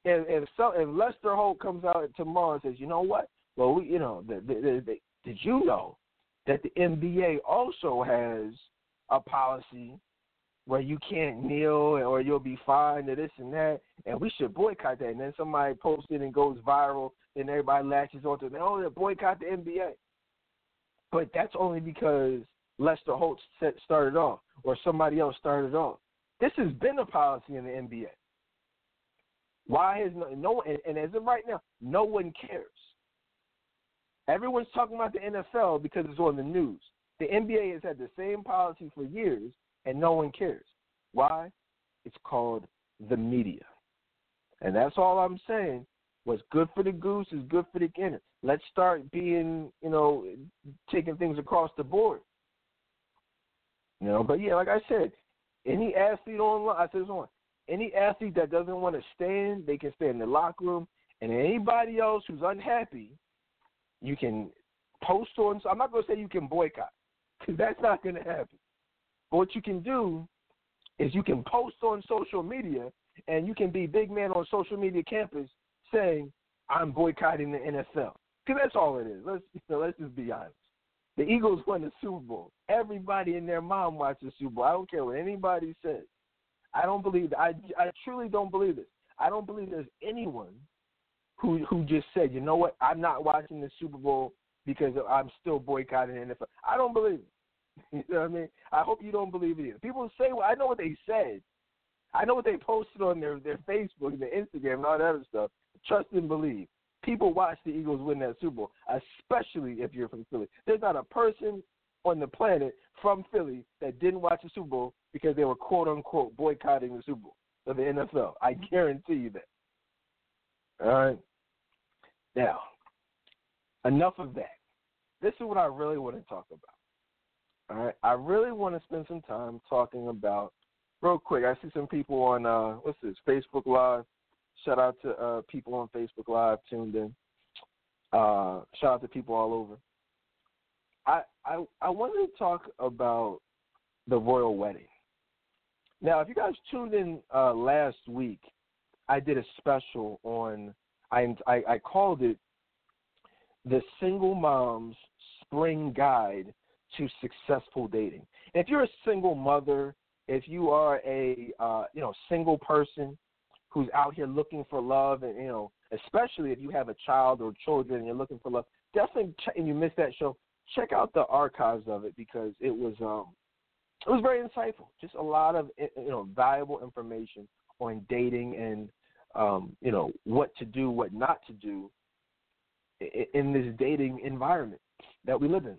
If if, so, if Lester Holt comes out tomorrow and says, you know what? Well, we, you know, the, the, the, the, did you know that the NBA also has a policy where you can't kneel or you'll be fined or this and that, and we should boycott that. And then somebody posts it and goes viral, and everybody latches onto it. Oh, they boycott the NBA. But that's only because Lester Holt started off, or somebody else started off. This has been a policy in the NBA. Why has no, no and, and as of right now, no one cares. Everyone's talking about the NFL because it's on the news. The NBA has had the same policy for years, and no one cares. Why? It's called the media. And that's all I'm saying. What's good for the goose is good for the gander. Let's start being, you know, taking things across the board. You know, but yeah, like I said, any athlete online, I said this on, any athlete that doesn't want to stand, they can stay in the locker room. And anybody else who's unhappy, you can post on. So I'm not going to say you can boycott because that's not going to happen. But what you can do is you can post on social media and you can be big man on social media campus saying, I'm boycotting the NFL. Because that's all it is. Let's, you know, let's just be honest. The Eagles won the Super Bowl. Everybody and their mom watched the Super Bowl. I don't care what anybody says. I don't believe I I truly don't believe this. I don't believe there's anyone who who just said, you know what, I'm not watching the Super Bowl because I'm still boycotting the NFL. I don't believe it. You know what I mean? I hope you don't believe it either. People say, well, I know what they said. I know what they posted on their their Facebook and their Instagram and all that other stuff. Trust and believe. People watch the Eagles win that Super Bowl, especially if you're from Philly. There's not a person on the planet from Philly that didn't watch the Super Bowl because they were quote unquote boycotting the Super Bowl of the NFL. I mm-hmm. guarantee you that. All right. Now, enough of that. This is what I really want to talk about. All right. I really want to spend some time talking about real quick. I see some people on uh what's this, Facebook Live. Shout out to uh people on Facebook Live tuned in. Uh shout out to people all over. I I I wanted to talk about the royal wedding. Now, if you guys tuned in uh, last week, I did a special on I, I I called it the single mom's spring guide to successful dating. If you're a single mother, if you are a uh, you know single person who's out here looking for love, and you know especially if you have a child or children and you're looking for love, definitely ch- and you missed that show, check out the archives of it because it was um it was very insightful. Just a lot of you know valuable information on dating and um, you know what to do, what not to do in this dating environment that we live in.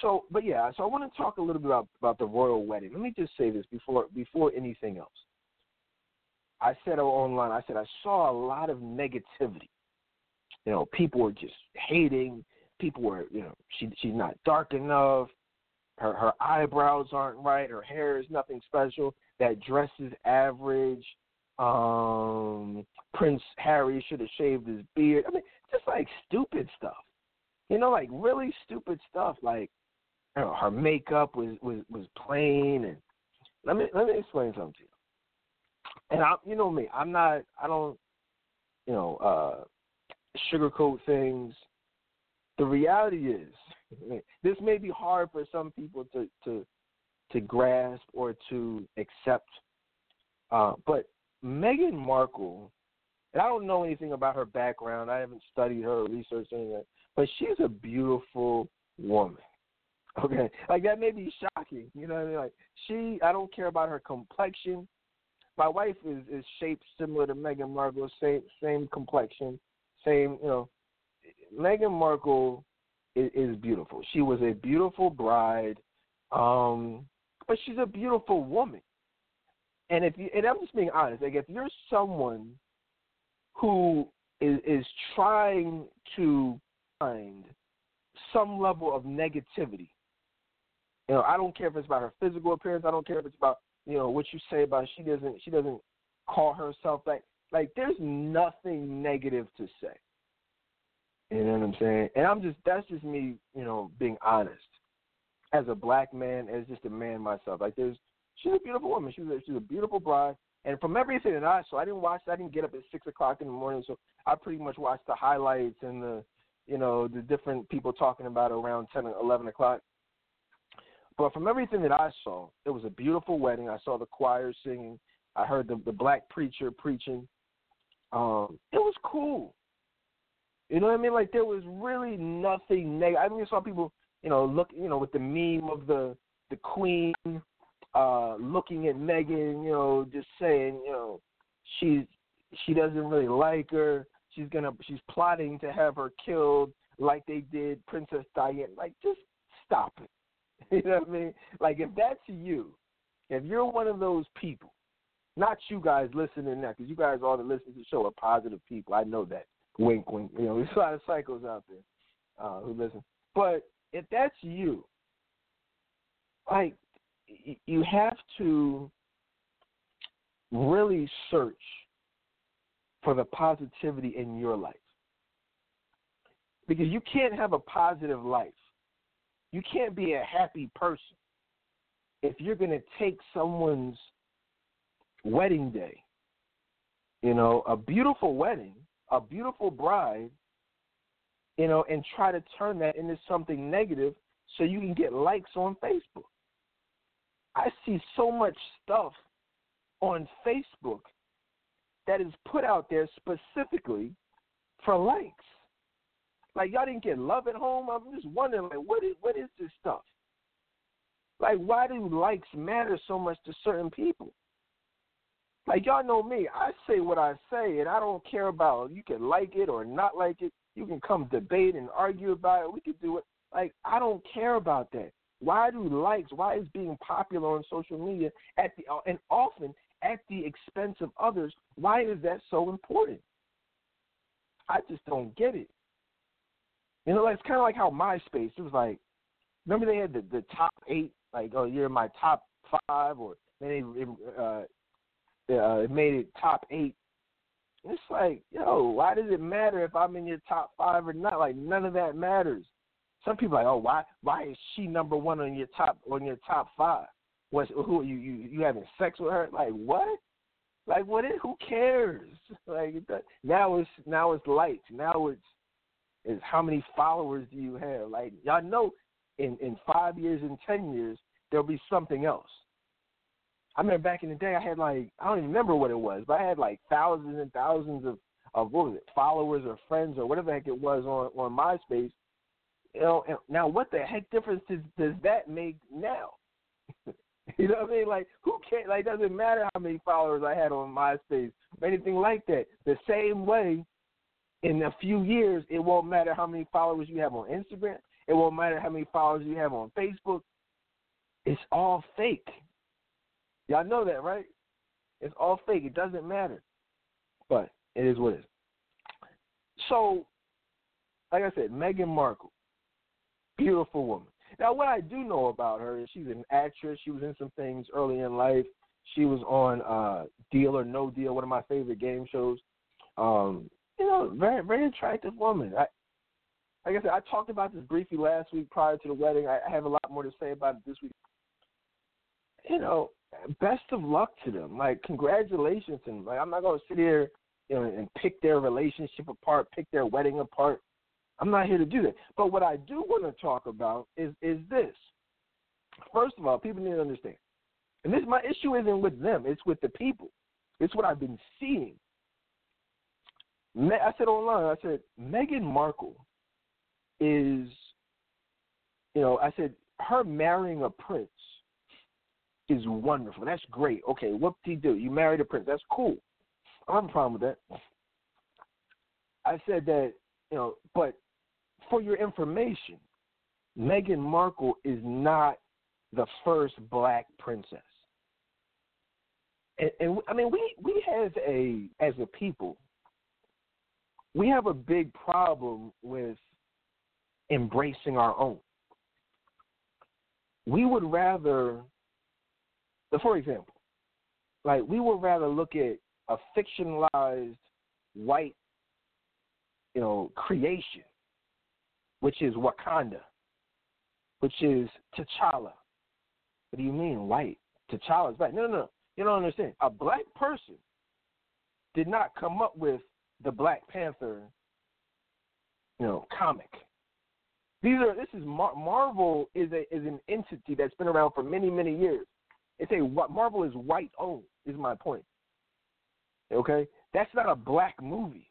So, but yeah, so I want to talk a little bit about, about the royal wedding. Let me just say this before before anything else. I said online, I said I saw a lot of negativity. You know, people were just hating people were, you know, she she's not dark enough. Her her eyebrows aren't right. Her hair is nothing special. That dress is average. Um, Prince Harry should have shaved his beard. I mean, just like stupid stuff. You know, like really stupid stuff. Like, you know, her makeup was was was plain. And let me let me explain something to you. And I, you know me, I'm not. I don't, you know, uh sugarcoat things the reality is, this may be hard for some people to to to grasp or to accept, uh, but Meghan Markle, and I don't know anything about her background. I haven't studied her or researched anything, but she's a beautiful woman. Okay, like that may be shocking. You know, what I mean? like she. I don't care about her complexion. My wife is is shaped similar to Meghan Markle, same same complexion, same you know Meghan Markle is, is beautiful. She was a beautiful bride, um, but she's a beautiful woman. And if you, and I'm just being honest, like if you're someone who is is trying to find some level of negativity, you know, I don't care if it's about her physical appearance. I don't care if it's about you know what you say about she doesn't she doesn't call herself like like there's nothing negative to say. You know what I'm saying? And I'm just that's just me, you know, being honest. As a black man, as just a man myself. Like there's she's a beautiful woman. She's a she's a beautiful bride. And from everything that I saw, I didn't watch I didn't get up at six o'clock in the morning, so I pretty much watched the highlights and the you know, the different people talking about around 10 or 11 o'clock. But from everything that I saw, it was a beautiful wedding. I saw the choir singing. I heard the, the black preacher preaching. Um, it was cool. You know what I mean? Like there was really nothing negative. I mean, I saw people, you know, look, you know, with the meme of the the queen uh looking at Meghan, you know, just saying, you know, she's she doesn't really like her. She's gonna she's plotting to have her killed like they did Princess Diana. Like just stop it. You know what I mean? Like if that's you, if you're one of those people, not you guys listening now, because you guys all that listen to the show are positive people. I know that. Wink, wink. You know, there's a lot of psychos out there uh, who listen. But if that's you, like you have to really search for the positivity in your life. Because you can't have a positive life. You can't be a happy person if you're going to take someone's wedding day, you know, a beautiful wedding, a beautiful bride, you know, and try to turn that into something negative so you can get likes on Facebook. I see so much stuff on Facebook that is put out there specifically for likes. Like y'all didn't get love at home. I'm just wondering, like, what is what is this stuff? Like, why do likes matter so much to certain people? Like y'all know me, I say what I say, and I don't care about you can like it or not like it. You can come debate and argue about it. We could do it. Like I don't care about that. Why do likes? Why is being popular on social media at the uh, and often at the expense of others? Why is that so important? I just don't get it. You know, like, it's kind of like how MySpace. It was like, remember they had the the top eight, like oh you're in my top five, or they uh, uh, made it top eight. It's like, yo, why does it matter if I'm in your top five or not? Like none of that matters. Some people are like, oh, why why is she number one on your top on your top five? What's who you you you having sex with her? Like what? Like what? Is, who cares? Like now it's now it's lights. Now it's is how many followers do you have? Like y'all know, in in five years and ten years there'll be something else. I remember back in the day, I had like I don't even remember what it was, but I had like thousands and thousands of of what was it, followers or friends or whatever the heck it was on on MySpace. You know, and now what the heck difference does, does that make now? you know what I mean? Like who cares? Like doesn't matter how many followers I had on MySpace or anything like that. The same way, in a few years, it won't matter how many followers you have on Instagram. It won't matter how many followers you have on Facebook. It's all fake. Y'all know that, right? It's all fake. It doesn't matter. But it is what it is. So, like I said, Meghan Markle, beautiful woman. Now, what I do know about her is she's an actress. She was in some things early in life. She was on uh, Deal or No Deal, one of my favorite game shows. Um, you know, very very attractive woman. I, like I said, I talked about this briefly last week prior to the wedding. I, have a lot more to say about it this week. You know, best of luck to them. Like congratulations and like I'm not gonna sit here you know and pick their relationship apart, pick their wedding apart. I'm not here to do that. But what I do want to talk about is is this. First of all, people need to understand. And this my issue isn't with them, it's with the people. It's what I've been seeing. I said online, I said Meghan Markle is you know, I said her marrying a prince is wonderful. That's great. Okay, what did he do? You married a prince. That's cool. I have a problem with that. I said that, you know, but for your information, Meghan Markle is not the first black princess. And, and I mean, we we have a as a people, we have a big problem with embracing our own. We would rather for example, like we would rather look at a fictionalized white, you know, creation, which is Wakanda, which is T'Challa. What do you mean white? T'Challa's black. No, no, no. You don't understand. A black person did not come up with the Black Panther you know, comic. These are this is Mar- Marvel is a is an entity that's been around for many many years. It's a Marvel is white owned. Is my point. Okay, that's not a black movie.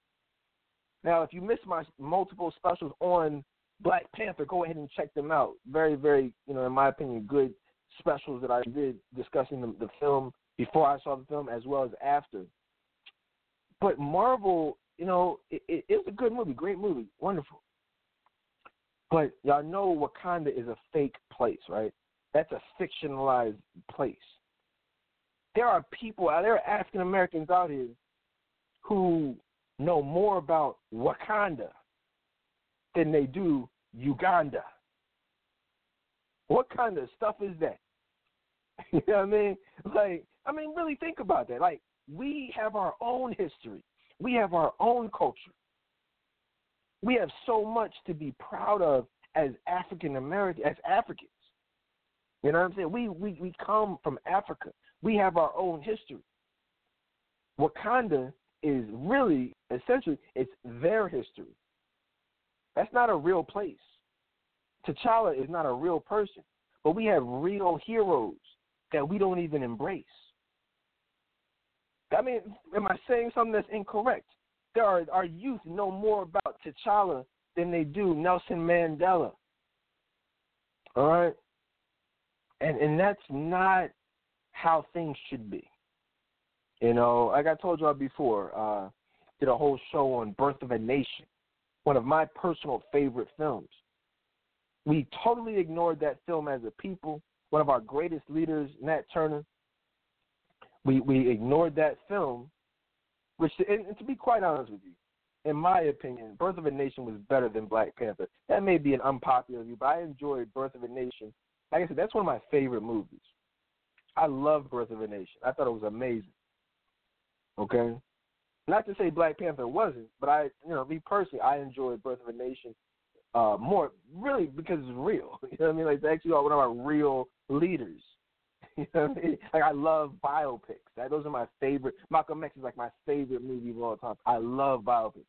Now, if you missed my multiple specials on Black Panther, go ahead and check them out. Very, very, you know, in my opinion, good specials that I did discussing the, the film before I saw the film as well as after. But Marvel, you know, it, it, it's a good movie, great movie, wonderful. But y'all know Wakanda is a fake place, right? That's a fictionalized place. There are people, out there are African Americans out here who know more about Wakanda than they do Uganda. What kind of stuff is that? you know what I mean? Like, I mean, really think about that. Like, we have our own history. We have our own culture. We have so much to be proud of as African American, as Africans. You know what I'm saying? We, we we come from Africa. We have our own history. Wakanda is really essentially it's their history. That's not a real place. T'Challa is not a real person, but we have real heroes that we don't even embrace. I mean, am I saying something that's incorrect? There are our youth know more about T'Challa than they do Nelson Mandela. All right, and and that's not how things should be. You know, like I told y'all before, uh, did a whole show on Birth of a Nation, one of my personal favorite films. We totally ignored that film as a people. One of our greatest leaders, Nat Turner. We we ignored that film, which, and, and to be quite honest with you, in my opinion, Birth of a Nation was better than Black Panther. That may be an unpopular view, but I enjoyed Birth of a Nation. Like I said, that's one of my favorite movies. I love Birth of a Nation. I thought it was amazing. Okay, not to say Black Panther wasn't, but I, you know, me personally, I enjoyed Birth of a Nation uh, more, really because it's real. You know what I mean? Like, it's actually one of our real leaders. Know what I mean? Like, I love biopics. That, those are my favorite. Malcolm X is like my favorite movie of all time. I love biopics.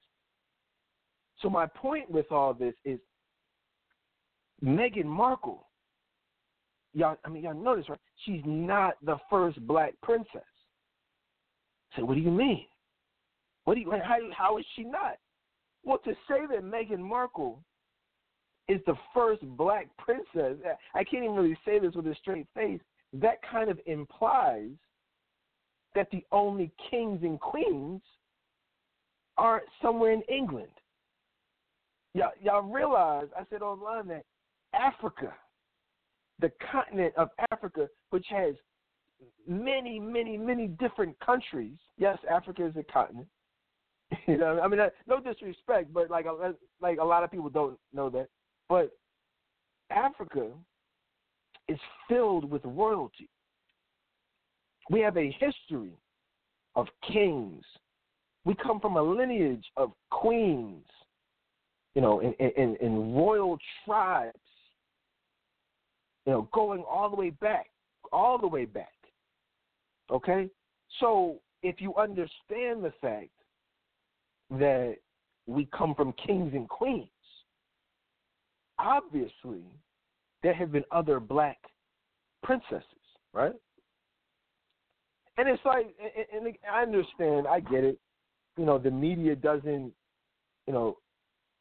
So my point with all this is Meghan Markle. Y'all, I mean, y'all notice, right? She's not the first black princess. So what do you mean? What do you how how is she not? Well, to say that Meghan Markle is the first black princess, I can't even really say this with a straight face. That kind of implies that the only kings and queens are somewhere in England. Y'all, y'all realize, I said online that Africa, the continent of Africa, which has many, many, many different countries. Yes, Africa is a continent. you know, I mean, uh, no disrespect, but like, like a lot of people don't know that. But Africa is filled with royalty. We have a history of kings. We come from a lineage of queens, you know, in, in, in royal tribes, you know, going all the way back, all the way back. Okay? So if you understand the fact that we come from kings and queens, obviously there have been other black princesses, right? And it's like, and I understand, I get it. You know, the media doesn't, you know,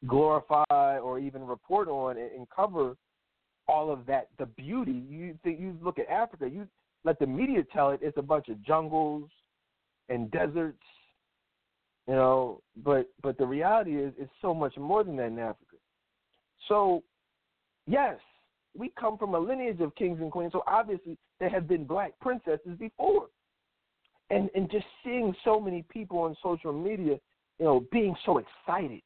glorify or even report on and cover all of that, the beauty. You think you look at Africa, you let the media tell it, it's a bunch of jungles and deserts, you know. But but the reality is, it's so much more than that in Africa. So, yes, we come from a lineage of kings and queens. So obviously, there have been black princesses before, and and just seeing so many people on social media, you know, being so excited.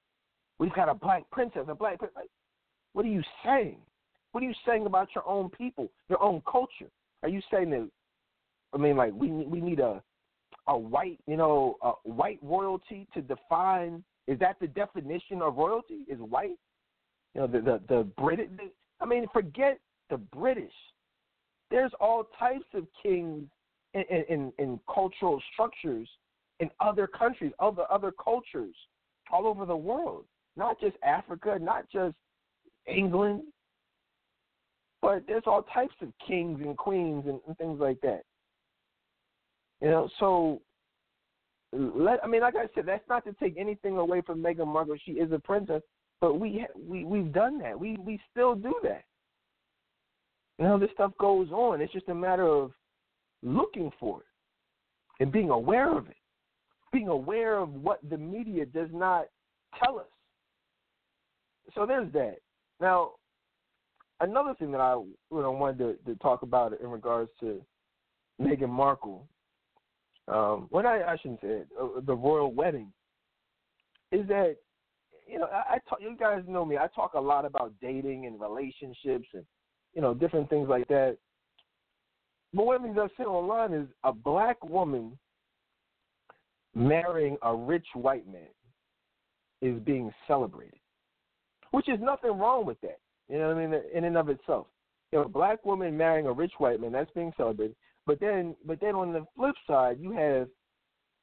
We've got a black princess, a black princess. What are you saying? What are you saying about your own people, your own culture? Are you saying that? I mean, like we we need a a white, you know, a white royalty to define. Is that the definition of royalty? Is white? You know, the the the British. I mean, forget the British. There's all types of kings in in, in cultural structures in other countries, other other cultures, all over the world. not just Africa, not just England, but there's all types of kings and queens and, and things like that. You know, so let I mean, like I said, that's not to take anything away from Meghan Markle. She is a princess, but we we we've done that. We we still do that. You know, this stuff goes on. It's just a matter of looking for it and being aware of it, being aware of what the media does not tell us. So there's that. Now, another thing that I you know wanted to, to talk about in regards to Meghan Markle, um, when I, I shouldn't say it, uh, the royal wedding, is that you know I, I talk, you guys know me. I talk a lot about dating and relationships and you know different things like that. But one of the things I've seen online is a black woman marrying a rich white man is being celebrated, which is nothing wrong with that. You know what I mean? In and of itself, you know, a black woman marrying a rich white man that's being celebrated. But then, but then on the flip side, you have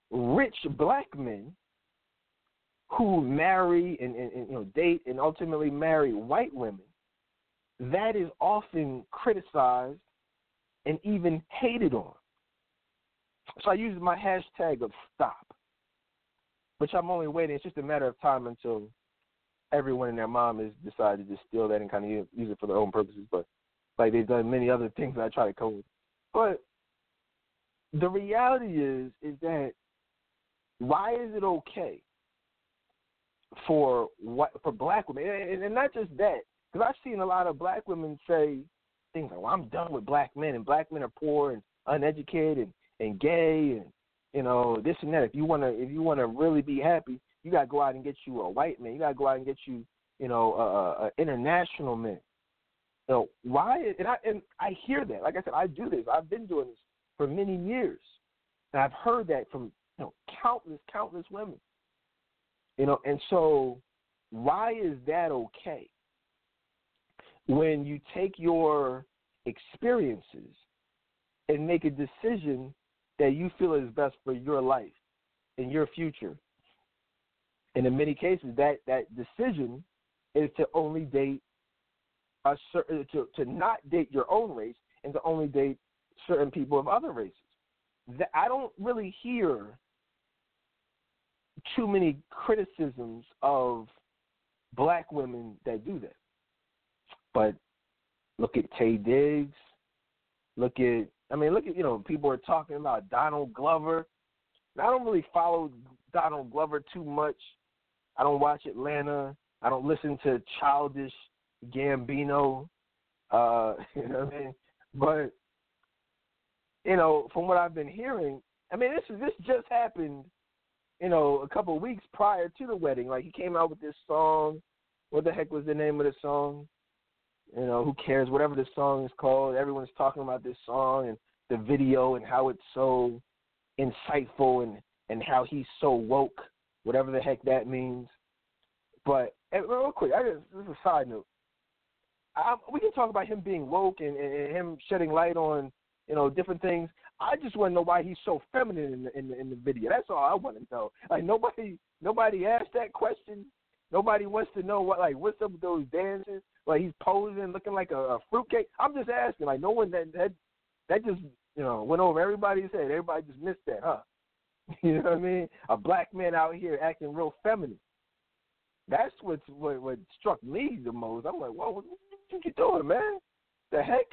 rich black men who marry and, and, and you know date and ultimately marry white women. That is often criticized and even hated on. So I use my hashtag of stop, which I'm only waiting. It's just a matter of time until everyone and their mom has decided to steal that and kind of use it for their own purposes. But like they've done many other things that I try to code. But the reality is is that why is it okay for what for black women and, and not just that because I've seen a lot of black women say things like, "Well, I'm done with black men, and black men are poor and uneducated and, and gay, and you know this and that. If you wanna, if you wanna really be happy, you gotta go out and get you a white man. You gotta go out and get you, you know, a, a international man. You know why? And I and I hear that. Like I said, I do this. I've been doing this for many years, and I've heard that from you know countless, countless women. You know, and so why is that okay? when you take your experiences and make a decision that you feel is best for your life and your future. And in many cases, that that decision is to only date a certain uh, to to not date your own race and to only date certain people of other races. That I don't really hear too many criticisms of black women that do that. But look at Taye Diggs. Look at I mean, look at you know people are talking about Donald Glover. I don't really follow Donald Glover too much. I don't watch Atlanta. I don't listen to childish Gambino. Uh, you know what I mean? But you know, from what I've been hearing, I mean, this this just happened. You know, a couple of weeks prior to the wedding, like he came out with this song. What the heck was the name of the song? You know, who cares? Whatever the song is called, everyone's talking about this song and the video and how it's so insightful and and how he's so woke, whatever the heck that means. But real quick, I just this is a side note. I, we can talk about him being woke and, and, and him shedding light on you know different things. I just want to know why he's so feminine in the, in the in the video. That's all I want to know. Like nobody nobody asked that question. Nobody wants to know what like what's up with those dances. Like he's posing, looking like a, a fruitcake. I'm just asking. Like no one that that that just you know went over everybody's head. Everybody just missed that, huh? You know what I mean? A black man out here acting real feminine. That's what's what what struck me the most. I'm like, whoa, what, what you doing, man? The heck?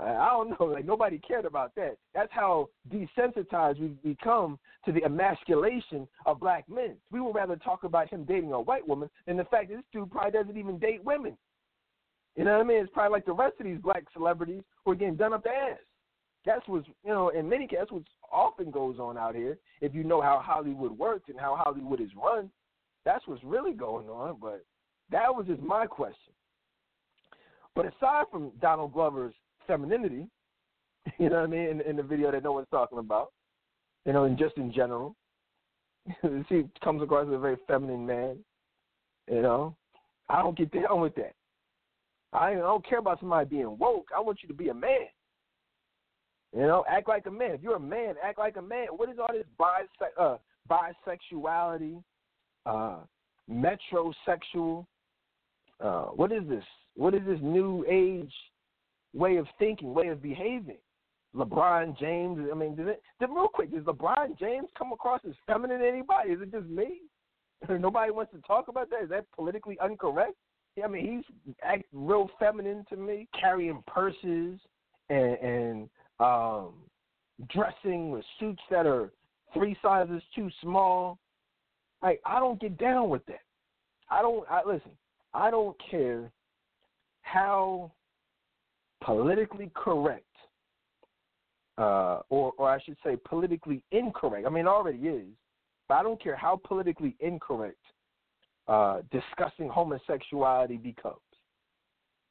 I don't know. Like nobody cared about that. That's how desensitized we've become to the emasculation of black men. We would rather talk about him dating a white woman than the fact that this dude probably doesn't even date women. You know what I mean? It's probably like the rest of these black celebrities who are getting done up the ass. That's what's you know, in many cases, what often goes on out here. If you know how Hollywood works and how Hollywood is run, that's what's really going on. But that was just my question. But aside from Donald Glover's femininity, you know what I mean, in, in the video that no one's talking about, you know, and just in general. he comes across as a very feminine man, you know. I don't get down with that. I, I don't care about somebody being woke. I want you to be a man. You know, act like a man. If you're a man, act like a man. What is all this bise- uh, bisexuality, uh, metrosexual. Uh, what is this? What is this new age way of thinking, way of behaving? LeBron James. I mean, did it? Did, real quick, does LeBron James come across as feminine to anybody? Is it just me? Nobody wants to talk about that. Is that politically incorrect? I mean, he's act real feminine to me, carrying purses and, and um, dressing with suits that are three sizes too small. Like I don't get down with that. I don't. I listen. I don't care how politically correct, uh, or or I should say politically incorrect. I mean, it already is, but I don't care how politically incorrect uh, discussing homosexuality becomes.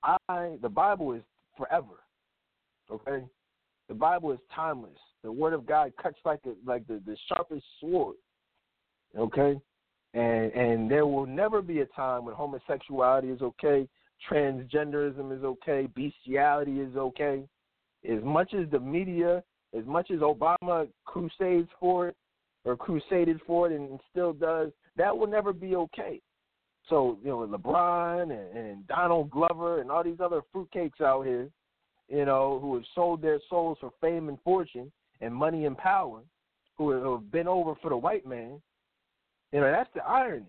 I the Bible is forever. Okay, the Bible is timeless. The Word of God cuts like a, like the, the sharpest sword. Okay, and and there will never be a time when homosexuality is okay, transgenderism is okay, bestiality is okay. As much as the media, as much as Obama crusades for it or crusaded for it and still does, that will never be okay. So you know, LeBron and, and Donald Glover and all these other fruitcakes out here, you know, who have sold their souls for fame and fortune and money and power, who have been over for the white man. You know, that's the irony.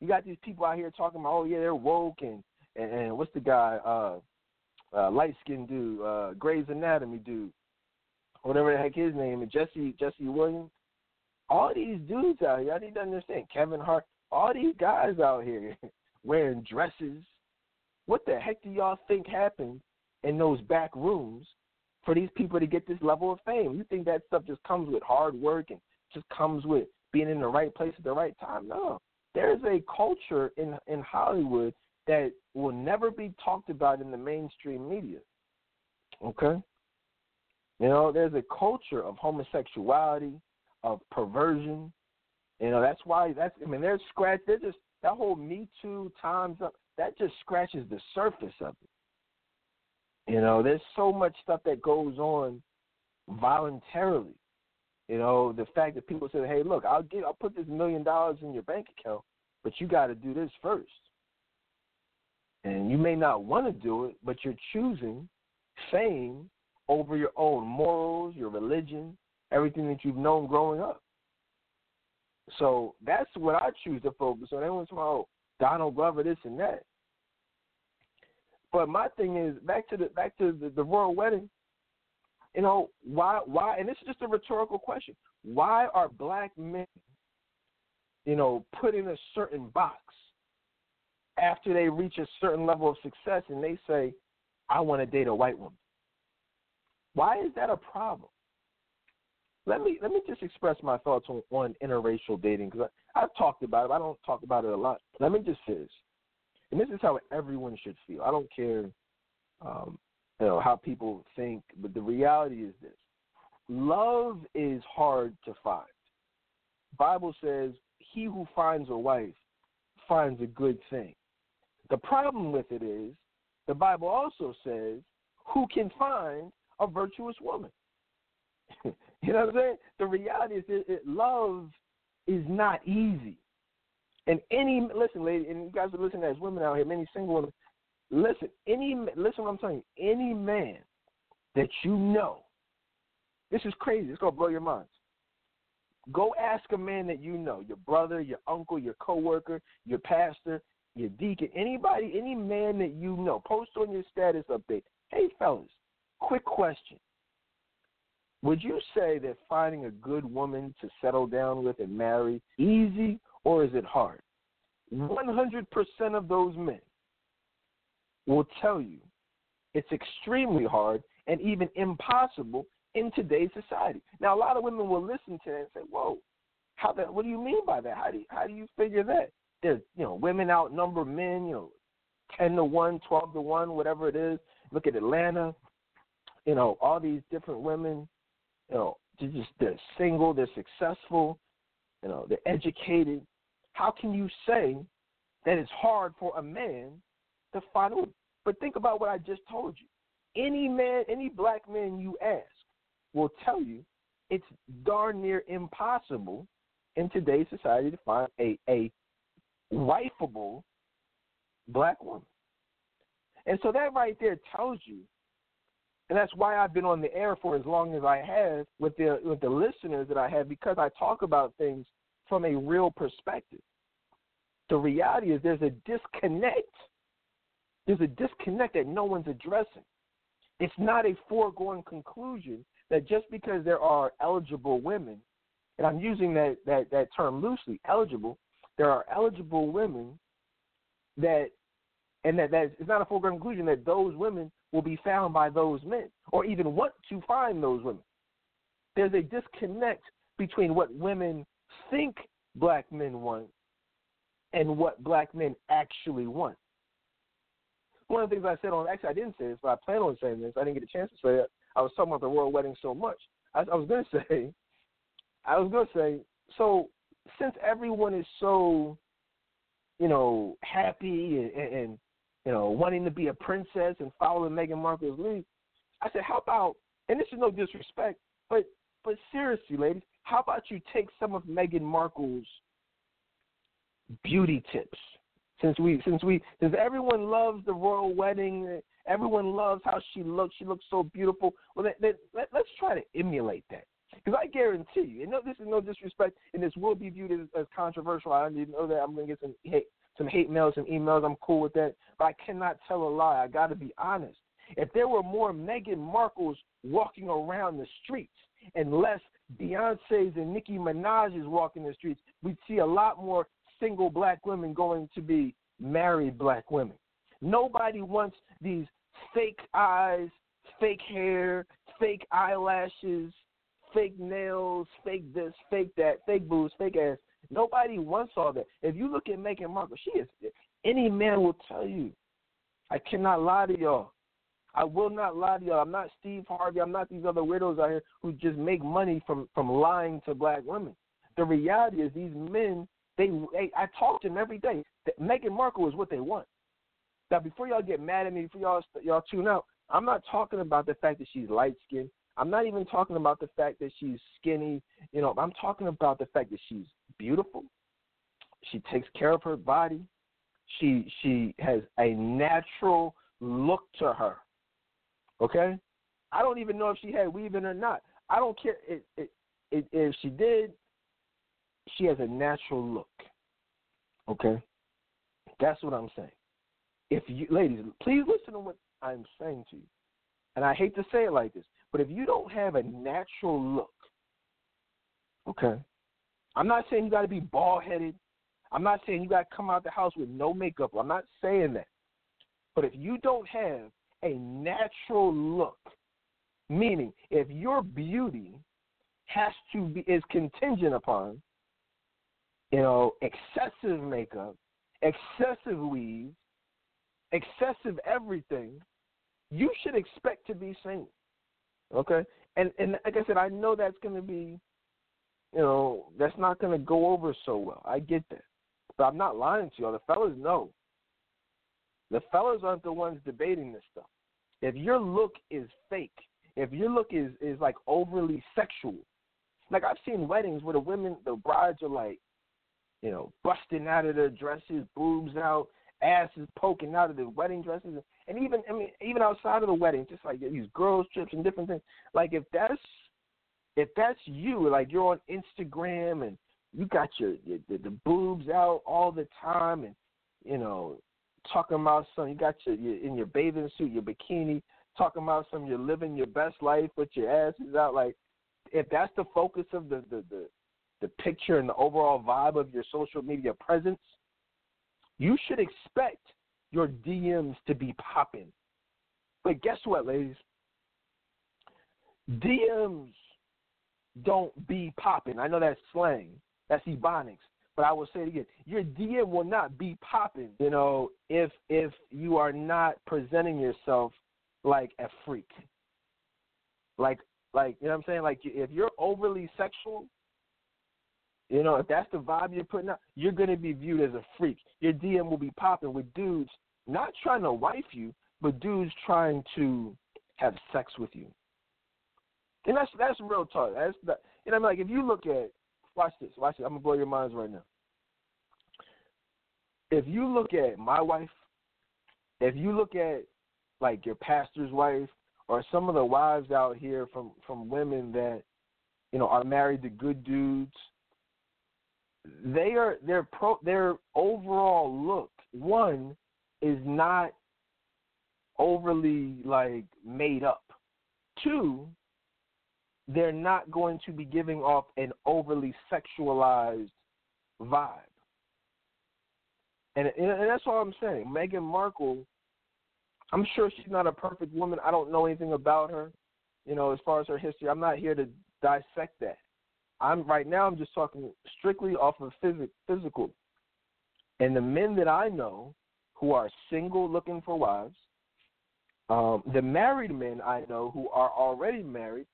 You got these people out here talking about, oh yeah, they're woke and and, and what's the guy, uh, uh, light skinned dude, uh, Grey's Anatomy dude, whatever the heck his name is, Jesse Jesse Williams. All these dudes out here, I need to understand. Kevin Hart, all these guys out here wearing dresses. What the heck do y'all think happened in those back rooms for these people to get this level of fame? You think that stuff just comes with hard work and just comes with being in the right place at the right time? No. There's a culture in in Hollywood that will never be talked about in the mainstream media. Okay? You know, there's a culture of homosexuality, of perversion. You know, that's why that's I mean they're scratch they're just that whole Me Too times up that just scratches the surface of it. You know, there's so much stuff that goes on voluntarily. You know, the fact that people say, "Hey, look, I'll get, I'll put this million dollars in your bank account, but you got to do this first. And you may not want to do it, but you're choosing fame over your own morals, your religion, everything that you've known growing up. So that's what I choose to focus on. Everyone's about oh, Donald Glover, this and that. But my thing is back to the back to the, the royal wedding. You know why? Why? And this is just a rhetorical question. Why are black men, you know, put in a certain box after they reach a certain level of success and they say, I want to date a white woman. Why is that a problem? Let me let me just express my thoughts on, on interracial dating because I've talked about it. I don't talk about it a lot. Let me just say this, and this is how everyone should feel. I don't care, um, you know, how people think, but the reality is this: love is hard to find. Bible says, "He who finds a wife finds a good thing." The problem with it is the Bible also says, who can find a virtuous woman? you know what I'm saying? The reality is that it, love is not easy. And any listen, lady, and you guys are listening as women out here, many single women. Listen, any listen, what I'm telling you. Any man that you know, this is crazy. It's gonna blow your minds. Go ask a man that you know, your brother, your uncle, your coworker, your pastor, your deacon, anybody, any man that you know, post on your status update. Hey, fellas, quick question. Would you say that finding a good woman to settle down with and marry easy or is it hard? 100% of those men will tell you it's extremely hard and even impossible in today's society. Now, a lot of women will listen to that and say, "Whoa, how that? What do you mean by that? How do you, how do you figure that?" There's you know women outnumber men, you know, ten to one, twelve to one, whatever it is. Look at Atlanta, you know, all these different women, you know, they're just they're single, they're successful, you know, they're educated. How can you say that it's hard for a man to find a woman? But think about what I just told you. Any man, any black man you ask will tell you it's darn near impossible in today's society to find a, a wifeable black woman. And so that right there tells you, and that's why I've been on the air for as long as I have with the with the listeners that I have because I talk about things from a real perspective. The reality is there's a disconnect. There's a disconnect that no one's addressing. It's not a foregone conclusion that just because there are eligible women, and I'm using that, that, that term loosely, eligible, there are eligible women that and that, that it's not a foregone conclusion that those women will be found by those men or even want to find those women. There's a disconnect between what women think black men want and what black men actually want. One of the things I said on actually I didn't say this, but I plan on saying this. I didn't get a chance to say it. I was talking about the royal wedding so much. I, I was going to say, I was going to say, so since everyone is so, you know, happy and, and, you know wanting to be a princess and follow Meghan Markle's lead, I said, how about? And this is no disrespect, but but seriously, ladies, how about you take some of Meghan Markle's beauty tips? Since we since we since everyone loves the royal wedding, everyone loves how she looks. She looks so beautiful. Well, let, let, let, let's try to emulate that. Because I guarantee you, and no, this is no disrespect, and this will be viewed as, as controversial. I know that I'm going to get some hate, some hate mail, some emails. I'm cool with that, but I cannot tell a lie. I got to be honest. If there were more Meghan Markles walking around the streets and less Beyonce's and Nicki Minaj's walking the streets, we'd see a lot more single black women going to be married black women. Nobody wants these fake eyes, fake hair, fake eyelashes, fake nails, fake this, fake that, fake boobs, fake ass. Nobody wants all that. If you look at Meghan Markle, she is. Any man will tell you. I cannot lie to y'all. I will not lie to y'all. I'm not Steve Harvey. I'm not these other widows out here who just make money from from lying to black women. The reality is these men. They, they I talk to them every day. That Meghan Markle is what they want. Now, before y'all get mad at me, before y'all y'all tune out, I'm not talking about the fact that she's light skinned. I'm not even talking about the fact that she's skinny. You know, I'm talking about the fact that she's beautiful. She takes care of her body. She she has a natural look to her. Okay, I don't even know if she had weaving or not. I don't care it, it, it, if she did. She has a natural look. Okay, that's what I'm saying. If you, ladies, please listen to what I'm saying to you. And I hate to say it like this, but if you don't have a natural look, okay, I'm not saying you got to be bald headed. I'm not saying you got to come out the house with no makeup. I'm not saying that. But if you don't have a natural look, meaning if your beauty has to be is contingent upon, you know, excessive makeup, excessive weave, excessive everything, you should expect to be seen. Okay? And and like I said, I know that's gonna be you know, that's not gonna go over so well. I get that. But I'm not lying to y'all. The fellas know. The fellas aren't the ones debating this stuff. If your look is fake, if your look is is like overly sexual, like I've seen weddings where the women, the brides are like, you know, busting out of their dresses, boobs out, asses poking out of the wedding dresses, and even I mean even outside of the wedding, just like these girls trips and different things. Like if that's if that's you, like you're on Instagram and you got your, your the, the boobs out all the time, and you know talking about some, you got your, your in your bathing suit, your bikini, talking about some, you're living your best life with your asses out. Like if that's the focus of the the the, the picture and the overall vibe of your social media presence, you should expect your DMs to be popping. But guess what, ladies? DMs don't be popping. I know that's slang. That's ebonics. But I will say it again. Your DM will not be popping, you know, if if you are not presenting yourself like a freak. Like like you know what I'm saying? Like if you're overly sexual, you know, if that's the vibe you're putting out, you're going to be viewed as a freak. Your DM will be popping with dudes not trying to wife you, but dudes trying to have sex with you. And that's that's real talk. That's the, you know, I mean, like if you look at watch this, watch this. I'm gonna blow your minds right now. if you look at my wife, if you look at like your pastor's wife or some of the wives out here from from women that you know are married to good dudes, they are their pro their overall look one is not overly like made up. Two, they're not going to be giving off an overly sexualized vibe. And, and that's all I'm saying. Meghan Markle, I'm sure she's not a perfect woman. I don't know anything about her, you know, as far as her history. I'm not here to dissect that. I'm right now. I'm just talking strictly off of phys- physical. And the men that I know who are single, looking for wives, um, the married men I know who are already married,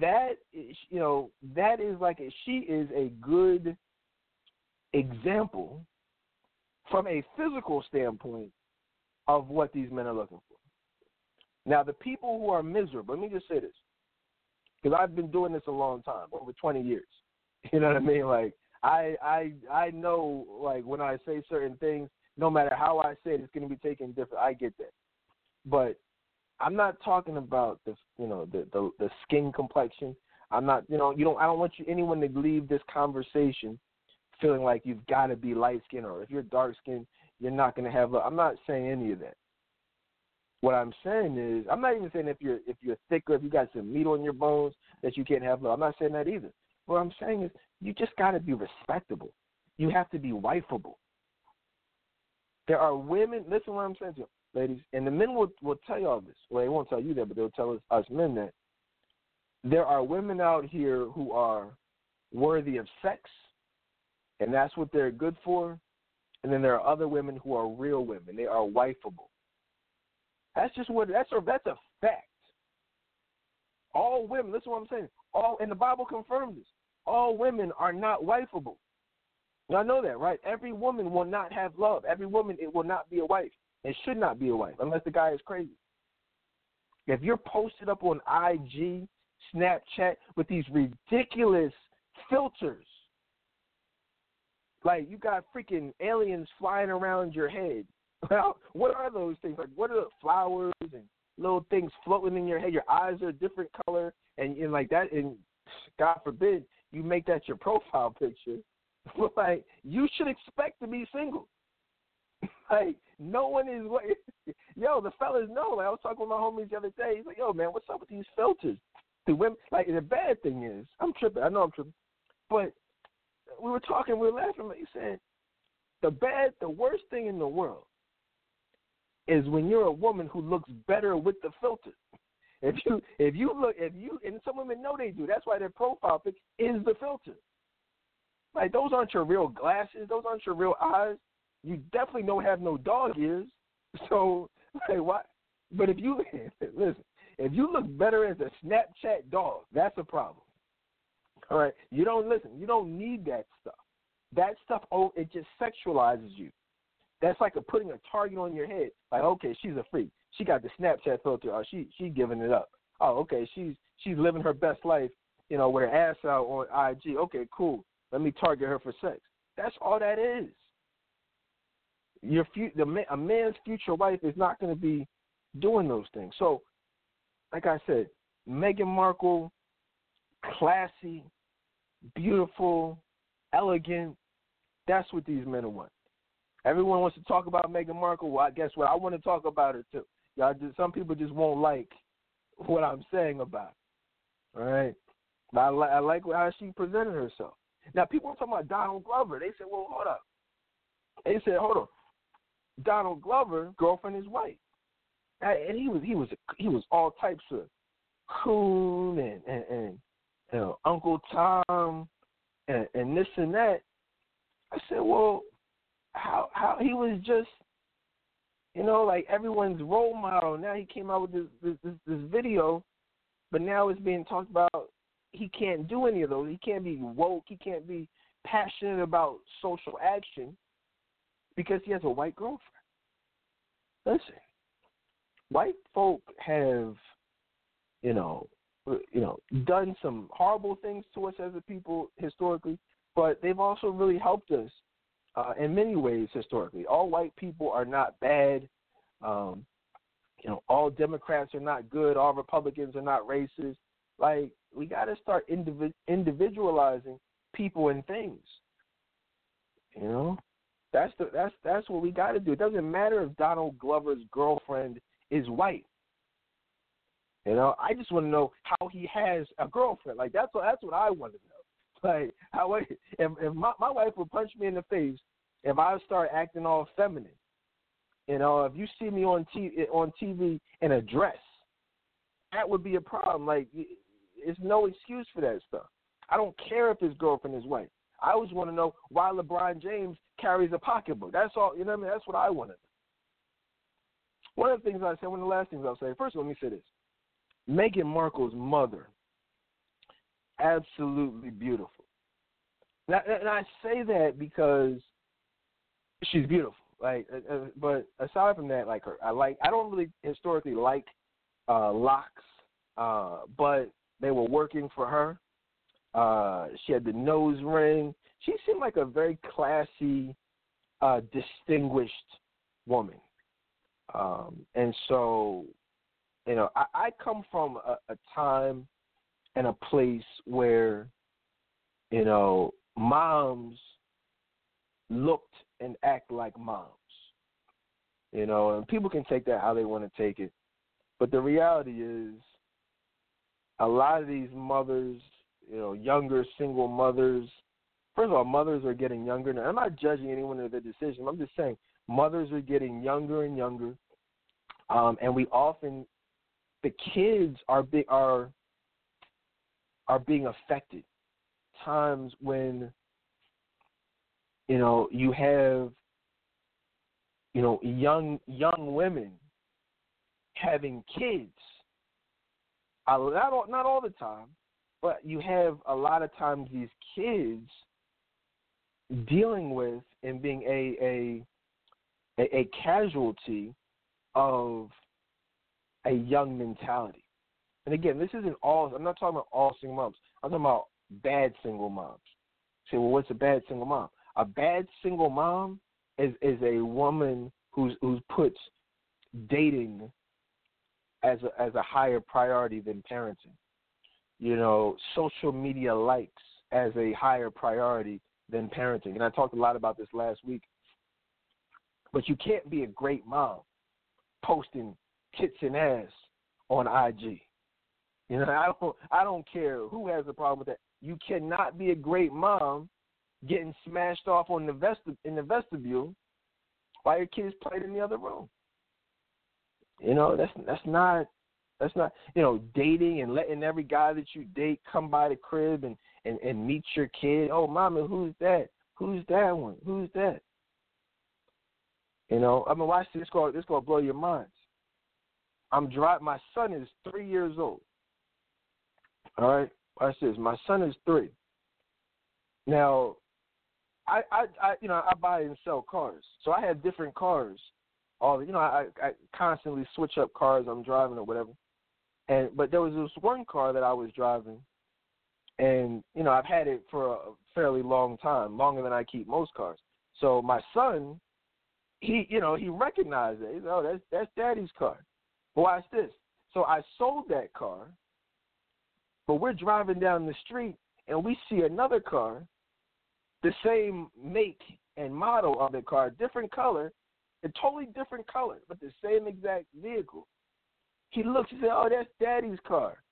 that is, you know, that is like a, she is a good example from a physical standpoint of what these men are looking for. Now, the people who are miserable, let me just say this, because I've been doing this a long time, over 20 years. You know what I mean? Like, I I I know like when I say certain things, no matter how I say it, it's going to be taken different. I get that, but I'm not talking about the you know the the, the skin complexion. I'm not you know you don't I don't want you anyone to leave this conversation feeling like you've got to be light skinned or if you're dark skinned you're not going to have. I'm not saying any of that. What I'm saying is I'm not even saying if you're if you're thicker if you got some meat on your bones that you can't have love. I'm not saying that either. What I'm saying is you just got to be respectable. You have to be wifeable. There are women. Listen, what I'm saying to you, ladies, and the men will will tell you all this. Well, they won't tell you that, but they'll tell us, us men that there are women out here who are worthy of sex, and that's what they're good for. And then there are other women who are real women. They are wifeable. That's just what that's a that's a fact. All women. Listen, to what I'm saying. All and the Bible confirms this. All women are not wifeable. Y'all know that, right? Every woman will not have love. Every woman it will not be a wife. It should not be a wife unless the guy is crazy. If you're posted up on IG, Snapchat with these ridiculous filters, like you got freaking aliens flying around your head. Well, what are those things? Like what are the flowers and little things floating in your head? Your eyes are a different color, and, and like that. And God forbid you make that your profile picture like you should expect to be single. like no one is what yo, the fellas know. Like I was talking with my homies the other day. He's like, Yo, man, what's up with these filters? The women like the bad thing is I'm tripping, I know I'm tripping. But we were talking, we were laughing, like he said, the bad the worst thing in the world is when you're a woman who looks better with the filter. If you if you look if you and some women know they do, that's why their profile pic is the filter. Like those aren't your real glasses. Those aren't your real eyes. You definitely don't have no dog ears. So like what? But if you listen, if you look better as a Snapchat dog, that's a problem. All right, you don't listen. You don't need that stuff. That stuff, oh, it just sexualizes you. That's like a putting a target on your head. Like, okay, she's a freak. She got the Snapchat filter. Oh, she she giving it up. Oh, okay, she's she's living her best life. You know, with her ass out on IG. Okay, cool. Let me target her for sex. That's all that is. Your the a man's future wife is not going to be doing those things. So, like I said, Meghan Markle, classy, beautiful, elegant. That's what these men want. Everyone wants to talk about Meghan Markle. Well, I guess what I want to talk about her too. Y'all, just, some people just won't like what I'm saying about. Her. All right, but I, li- I like how she presented herself. Now, people are talking about Donald Glover. They said, well, hold up. They said, hold on. Donald Glover, girlfriend is white, and he was he was he was all types of coon and and, and you know, Uncle Tom and, and this and that. I said, well, how he was just you know like everyone's role model. Now he came out with this this, this, this video, but now it's being talked about he can't do any of those. He can't be woke. He can't be passionate about social action because he has a white girlfriend. Listen, white folk have, you know, you know, done some horrible things to us as a people historically, but they've also really helped us uh, in many ways historically. All white people are not bad. Um, you know, all Democrats are not good. All Republicans are not racist. Like we got to start individ- individualizing people and things. You know, that's the that's that's what we got to do. It doesn't matter if Donald Glover's girlfriend is white. You know, I just want to know how he has a girlfriend. Like that's what that's what I want to know. Like how if if my my wife would punch me in the face if I start acting all feminine. You know, if you see me on TV on TV in a dress, that would be a problem. Like, there's no excuse for that stuff. I don't care if his girlfriend is white. I always want to know why LeBron James carries a pocketbook. That's all. You know what I mean? That's what I want to know. One of the things I say, one of the last things I'll say, first let me say this. Meghan Markle's mother, absolutely beautiful. Now, and I say that because she's beautiful. Like, uh, uh, but aside from that, like her, I like. I don't really historically like uh, locks, uh, but they were working for her. Uh, she had the nose ring. She seemed like a very classy, uh, distinguished woman. Um, and so, you know, I, I come from a, a time and a place where, you know, moms looked and act like moms. You know, and people can take that how they want to take it. But the reality is, a lot of these mothers, you know, younger single mothers, first of all, mothers are getting younger. Now, I'm not judging anyone of their decision. I'm just saying mothers are getting younger and younger. Um, and we often, the kids are be, are are being affected. Times when you know you have you know young young women having kids not all, not all the time but you have a lot of times these kids dealing with and being a a a, a casualty of a young mentality and again this isn't all i'm not talking about all single moms i'm talking about bad single moms say well what's a bad single mom a bad single mom is is a woman who's who's puts dating as a, as a higher priority than parenting. You know, social media likes as a higher priority than parenting. And I talked a lot about this last week. But you can't be a great mom posting tits and ass on IG. You know, I don't I don't care who has a problem with that. You cannot be a great mom getting smashed off on the vesti- in the vestibule while your kids played in the other room. You know, that's that's not that's not you know dating and letting every guy that you date come by the crib and and and meet your kid. Oh, mama, who's that? Who's that one? Who's that? You know, I mean, watch this. Going this to blow your minds. I'm driving. My son is three years old. All right, watch this. My son is three. Now, I, I, I, you know, I buy and sell cars, so I have different cars. All you know, I, I constantly switch up cars I'm driving or whatever. And but there was this one car that I was driving, and you know, I've had it for a fairly long time, longer than I keep most cars. So my son, he, you know, he recognized it. He's, oh, that's that's Daddy's car. But watch this. So I sold that car, but we're driving down the street and we see another car the same make and model of the car, different color, a totally different color, but the same exact vehicle. He looks and says, "Oh, that's Daddy's car."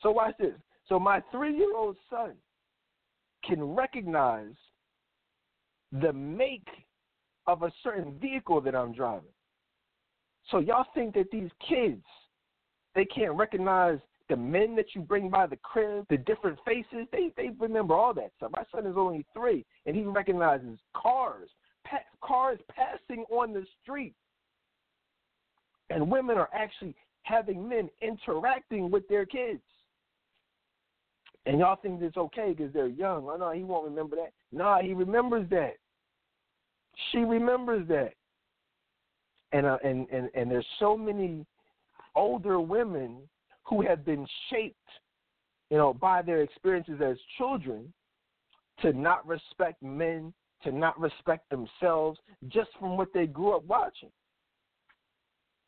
So watch this. So my three-year-old son can recognize the make of a certain vehicle that I'm driving. So y'all think that these kids they can't recognize the men that you bring by the crib, the different faces, they they remember all that stuff. My son is only three, and he recognizes cars, pa- cars passing on the street, and women are actually having men interacting with their kids. And y'all think it's okay because they're young. Oh no, he won't remember that. Nah, he remembers that. She remembers that. And uh, and and and there's so many older women who have been shaped, you know, by their experiences as children to not respect men, to not respect themselves just from what they grew up watching.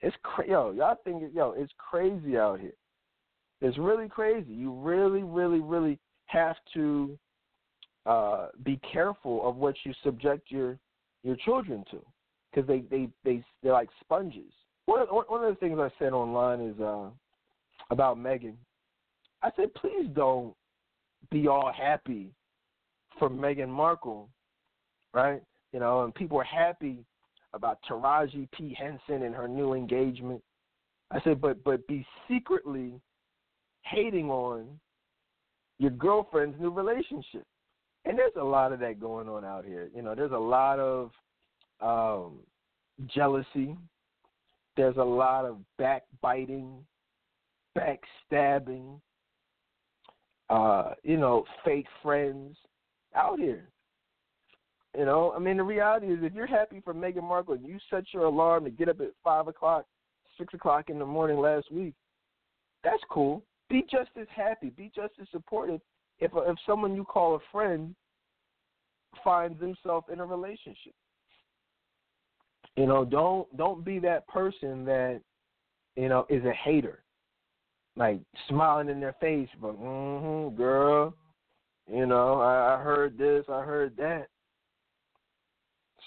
It's cra- yo, y'all think yo, it's crazy out here. It's really crazy. You really, really, really have to uh, be careful of what you subject your your children to, because they they they they're like sponges. One of, one of the things I said online is uh, about Meghan. I said, please don't be all happy for Meghan Markle, right? You know, and people are happy about Taraji P Henson and her new engagement. I said, but but be secretly hating on your girlfriend's new relationship. And there's a lot of that going on out here. You know, there's a lot of um, jealousy. There's a lot of backbiting, backstabbing, uh, you know, fake friends out here. You know, I mean, the reality is, if you're happy for Meghan Markle and you set your alarm to get up at five o'clock, six o'clock in the morning last week, that's cool. Be just as happy, be just as supportive if if someone you call a friend finds himself in a relationship. You know, don't don't be that person that you know is a hater, like smiling in their face, but mm-hmm, girl, you know, I, I heard this, I heard that.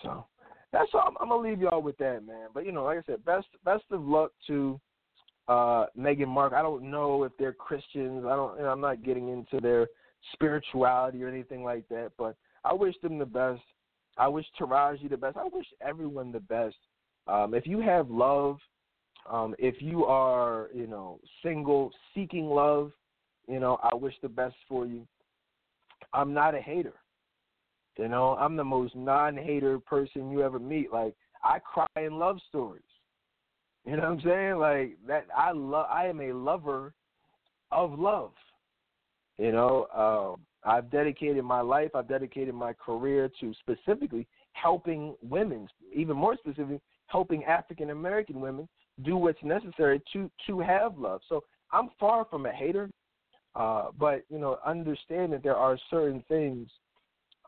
So that's all. I'm, I'm gonna leave y'all with that, man. But you know, like I said, best best of luck to uh Meghan Mark. I don't know if they're Christians. I don't. You know, I'm not getting into their spirituality or anything like that. But I wish them the best. I wish Taraji the best. I wish everyone the best. Um, if you have love, um, if you are, you know, single, seeking love, you know, I wish the best for you. I'm not a hater. You know, I'm the most non-hater person you ever meet. Like I cry in love stories. You know what I'm saying? Like that. I love. I am a lover of love. You know, um, I've dedicated my life. I've dedicated my career to specifically helping women, even more specifically, helping African American women do what's necessary to to have love. So I'm far from a hater, uh, but you know, understand that there are certain things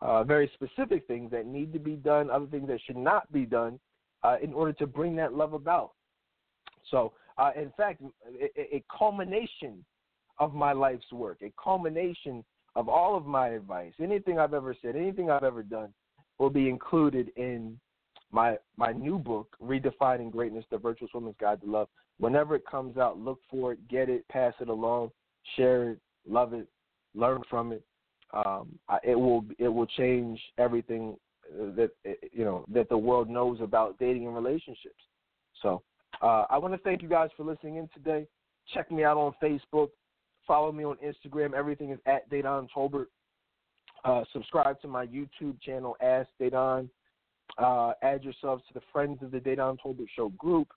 uh, very specific things that need to be done, other things that should not be done uh, in order to bring that love about. So, uh, in fact, a, a, culmination of my life's work, a culmination of all of my advice, anything I've ever said, anything I've ever done, will be included in my my new book, Redefining Greatness: The Virtuous Woman's Guide to Love. Whenever it comes out, look for it, get it, pass it along, share it, love it, learn from it um, it will it will change everything uh, that uh, you know that the world knows about dating and relationships. So uh, I want to thank you guys for listening in today. Check me out on Facebook. Follow me on Instagram. Everything is at Dedan Tolbert. Uh, subscribe to my YouTube channel, Ask Dedan. Uh, add yourselves to the Friends of the Dedan Tolbert Show group.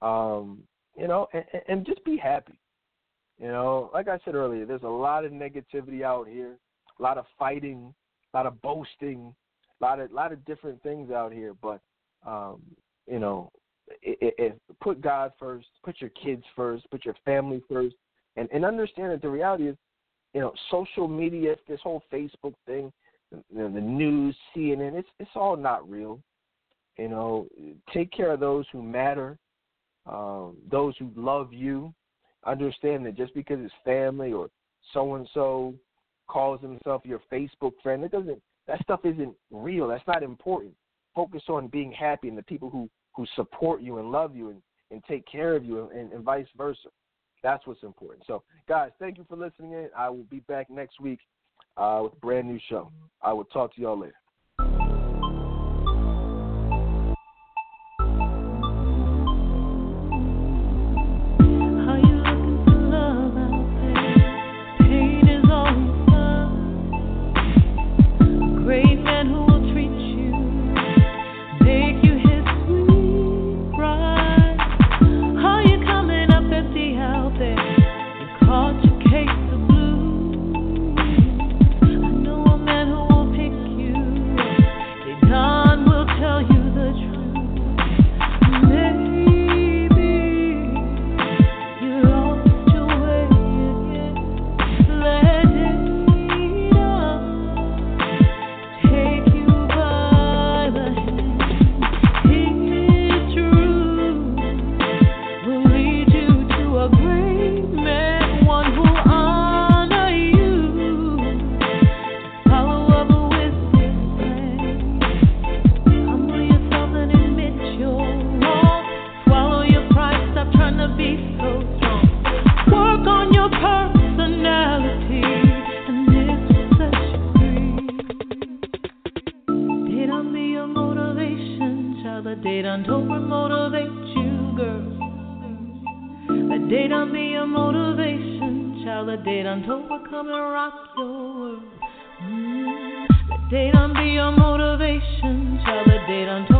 Um, you know, and, and just be happy. You know, like I said earlier, there's a lot of negativity out here a lot of fighting, a lot of boasting, a lot of lot of different things out here. But um, you know, it, it, put God first, put your kids first, put your family first, and and understand that the reality is, you know, social media, this whole Facebook thing, the news, CNN, it's it's all not real. You know, take care of those who matter, um, those who love you. Understand that just because it's family or so and so calls himself your Facebook friend. It doesn't that stuff isn't real. That's not important. Focus on being happy and the people who who support you and love you and and take care of you and, and vice versa. That's what's important. So, guys, thank you for listening in. I will be back next week uh, with a brand new show. I will talk to y'all later. They done told her motivate you, girl. That they done be your motivation, child. That they done told her come and rock your world. Mm. That they done be your motivation, child. That they done.